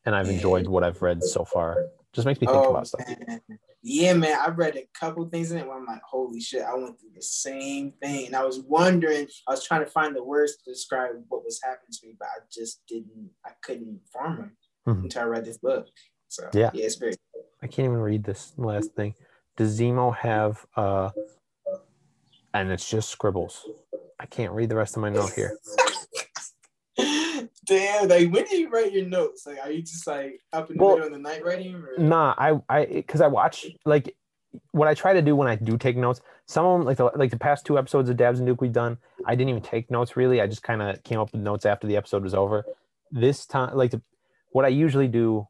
and I've enjoyed what I've read so far. Just makes me think Oh, about stuff. man. Yeah, man. I read a couple things in it where I'm like, holy shit, I went through the same thing. And I was wondering, I was trying to find the words to describe what was happening to me, but I just didn't, I couldn't form them Mhm. until I read this book. So Yeah. yeah, it's very I can't even read this last thing. Does Zemo have uh and it's just scribbles. I can't read the rest of my note here. Damn, like when do you write your notes? Like, are you just like up in the Well, middle of the night writing? Or? Nah, I I because I watch like what I try to do when I do take notes. Some of them like the like the past two episodes of Dabs and Duke we've done, I didn't even take notes really. I just kind of came up with notes after the episode was over. This time, like the, what I usually do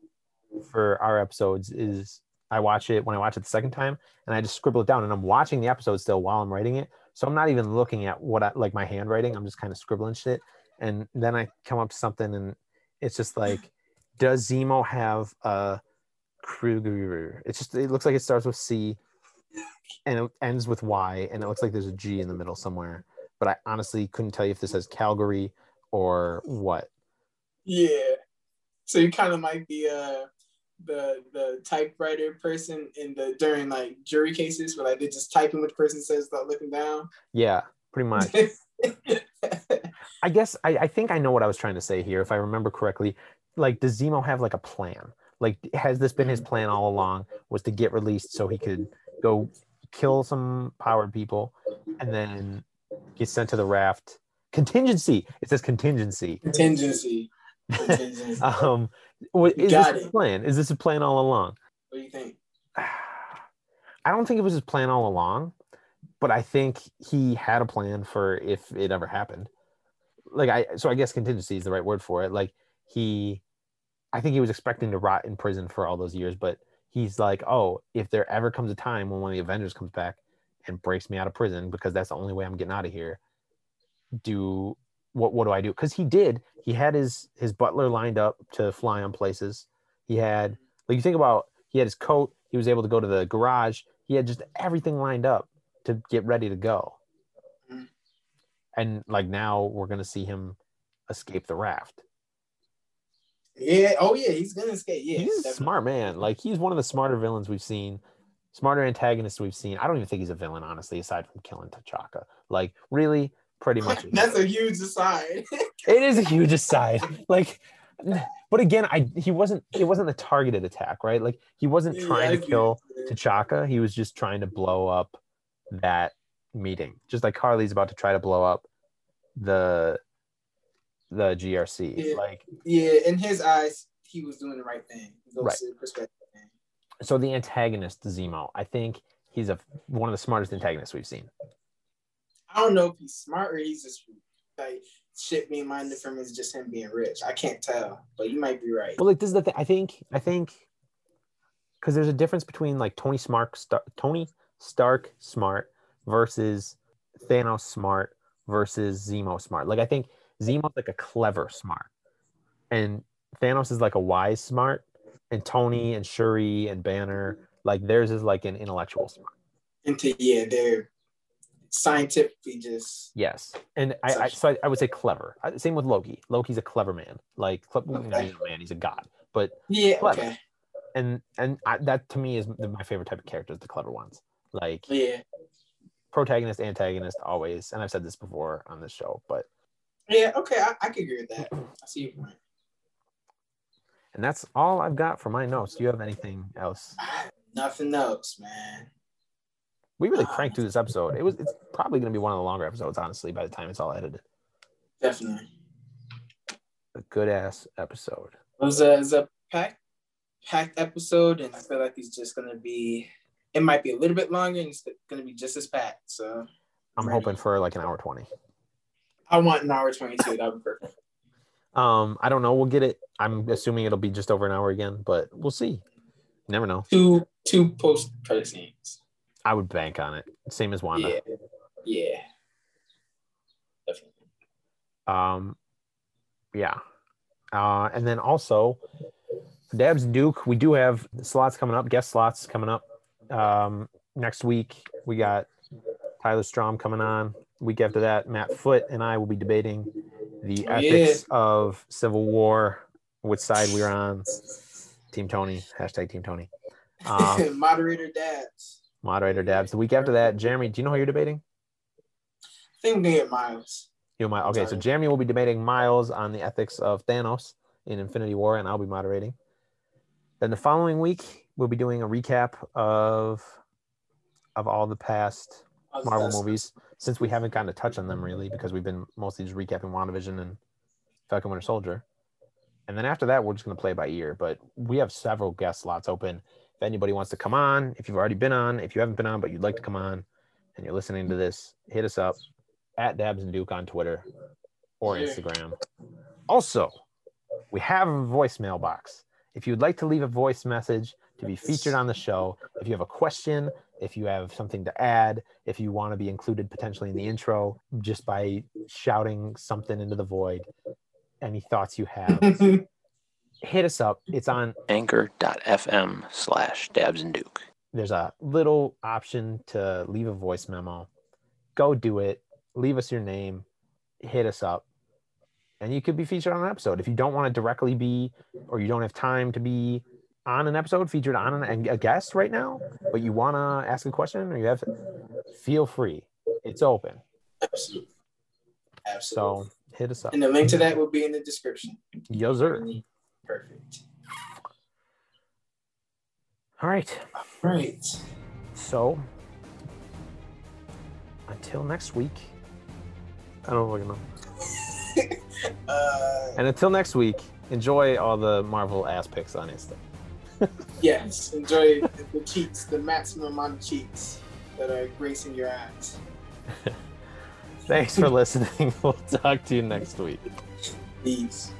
for our episodes is I watch it when I watch it the second time and I just scribble it down and I'm watching the episode still while I'm writing it. So I'm not even looking at what I like my handwriting. I'm just kind of scribbling shit. And then I come up to something and it's just like, does Zemo have a Kruger? It's just it looks like it starts with C and it ends with Y and it looks like there's a G in the middle somewhere. But I honestly couldn't tell you if this says Calgary or what. Yeah. So you kind of like the uh the the typewriter person in the during like jury cases where like they just type in what the person says without looking down. Yeah, pretty much. I guess I, I think I know what I was trying to say here, if I remember correctly. Like, does Zemo have like a plan? Like, has this been his plan all along? Was to get released so he could go kill some powered people and then get sent to the raft? Contingency. It says contingency. Contingency. Contingency. Um, what, is got this a it. plan? Is this a plan all along? what do you think? I don't think it was his plan all along, but I think he had a plan for if it ever happened. Like I so I guess contingency is the right word for it. Like he I think he was expecting to rot in prison for all those years, but he's like, "Oh, if there ever comes a time when one of the Avengers comes back and breaks me out of prison because that's the only way I'm getting out of here, do what what do I do? Because he did. He had his his butler lined up to fly on places. He had like you think about he had his coat. He was able to go to the garage. He had just everything lined up to get ready to go. Mhm. And like now we're gonna see him escape the raft. Yeah. Oh yeah, he's gonna escape. Yeah. he's a smart man. Like he's one of the smarter villains we've seen, smarter antagonists we've seen. I don't even think he's a villain, honestly, aside from killing T'Chaka. Like really, pretty much. That's a huge aside. it is a huge aside. Like, but again, I he wasn't. It wasn't a targeted attack, right? Like he wasn't trying I to kill. T'Chaka. He was just trying to blow up that meeting, just like Karli's about to try to blow up the the GRC. Yeah. Like Yeah, in his eyes, he was doing the right thing. Right. perspective. so, the antagonist Zemo. I think he's a one of the smartest antagonists we've seen. I don't know if he's smart or he's just like shit being minded from is just him being rich. I can't tell, but you might be right. But like this is the thing. I think I think because there's a difference between like Tony Smart, Star, Tony Stark smart versus Thanos smart versus Zemo smart. Like I think Zemo's like a clever smart, and Thanos is like a wise smart, and Tony and Shuri and Banner like theirs is like an intellectual smart. Into yeah, they're scientifically just Yes, and I, I so I, I would say clever. Same with Loki. Loki's a clever man. Like cle- Okay. he's a man, he's a god. But yeah. Clever. Okay. and and I, that to me is my favorite type of characters, the clever ones. Like Yeah. protagonist, antagonist, always. And I've said this before on this show, but Yeah. Okay. I, I can agree with that. I see your point. and that's all I've got for my notes. Do you have anything else? Nothing else, man. We really cranked through this episode. It was it's probably going to be one of the longer episodes, honestly, by the time it's all edited. Definitely. A good ass episode. It was a, it was a packed, packed episode, and I feel like it's just gonna be. It might be a little bit longer, and it's gonna be just as packed. So I'm Ready. hoping for like an hour twenty. I want an hour twenty-two. That would be perfect. Um, I don't know. We'll get it. I'm assuming it'll be just over an hour again, but we'll see. Never know. Two two post credit scenes. I would bank on it. Same as Wanda. Yeah, yeah, definitely. Um, yeah. Uh, and then also, Dabs Duke, we do have slots coming up, guest slots coming up. Um, next week, we got Tyler Strom coming on. Week after that, Matt Foot and I will be debating the Oh, ethics of Civil War, which side we're on. Team Tony, hashtag Team Tony. Um, Moderator dads. moderator Dabs. The week after that, Jeremy, do you know who you're debating? I think I'm get Miles. You might. Okay, so Jeremy will be debating Miles on the ethics of Thanos in Infinity War, and I'll be moderating. Then the following week, we'll be doing a recap of of all the past Marvel movies, since we haven't gotten to touch on them really, because we've been mostly just recapping WandaVision and Falcon Winter Soldier. And then after that, we're just going to play by ear. But we have several guest slots open. If anybody wants to come on, if you've already been on, if you haven't been on, but you'd like to come on and you're listening to this, hit us up at Dabs and Duke on Twitter or Instagram. Also, we have a voicemail box. If you'd like to leave a voice message to be featured on the show, if you have a question, if you have something to add, if you want to be included potentially in the intro just by shouting something into the void, any thoughts you have, hit us up. It's on anchor.fm slash dabs and duke. there's a little option to leave a voice memo. Go do it. Leave us your name. Hit us up. And you could be featured on an episode. If you don't want to directly be, or you don't have time to be on an episode featured on an, a guest right now, but you want to ask a question or you have, feel free. It's open. Absolutely. Absolutely. So hit us up. and the link to that will be in the description. Yo, sir. Perfect. All right. Right. So until next week, I don't fucking know. Uh, And until next week, enjoy all the Marvel ass pics on Insta. Yes. Enjoy the, cheeks, the maximum amount of cheats that are gracing your eyes. Thanks for listening. We'll talk to you next week. Peace.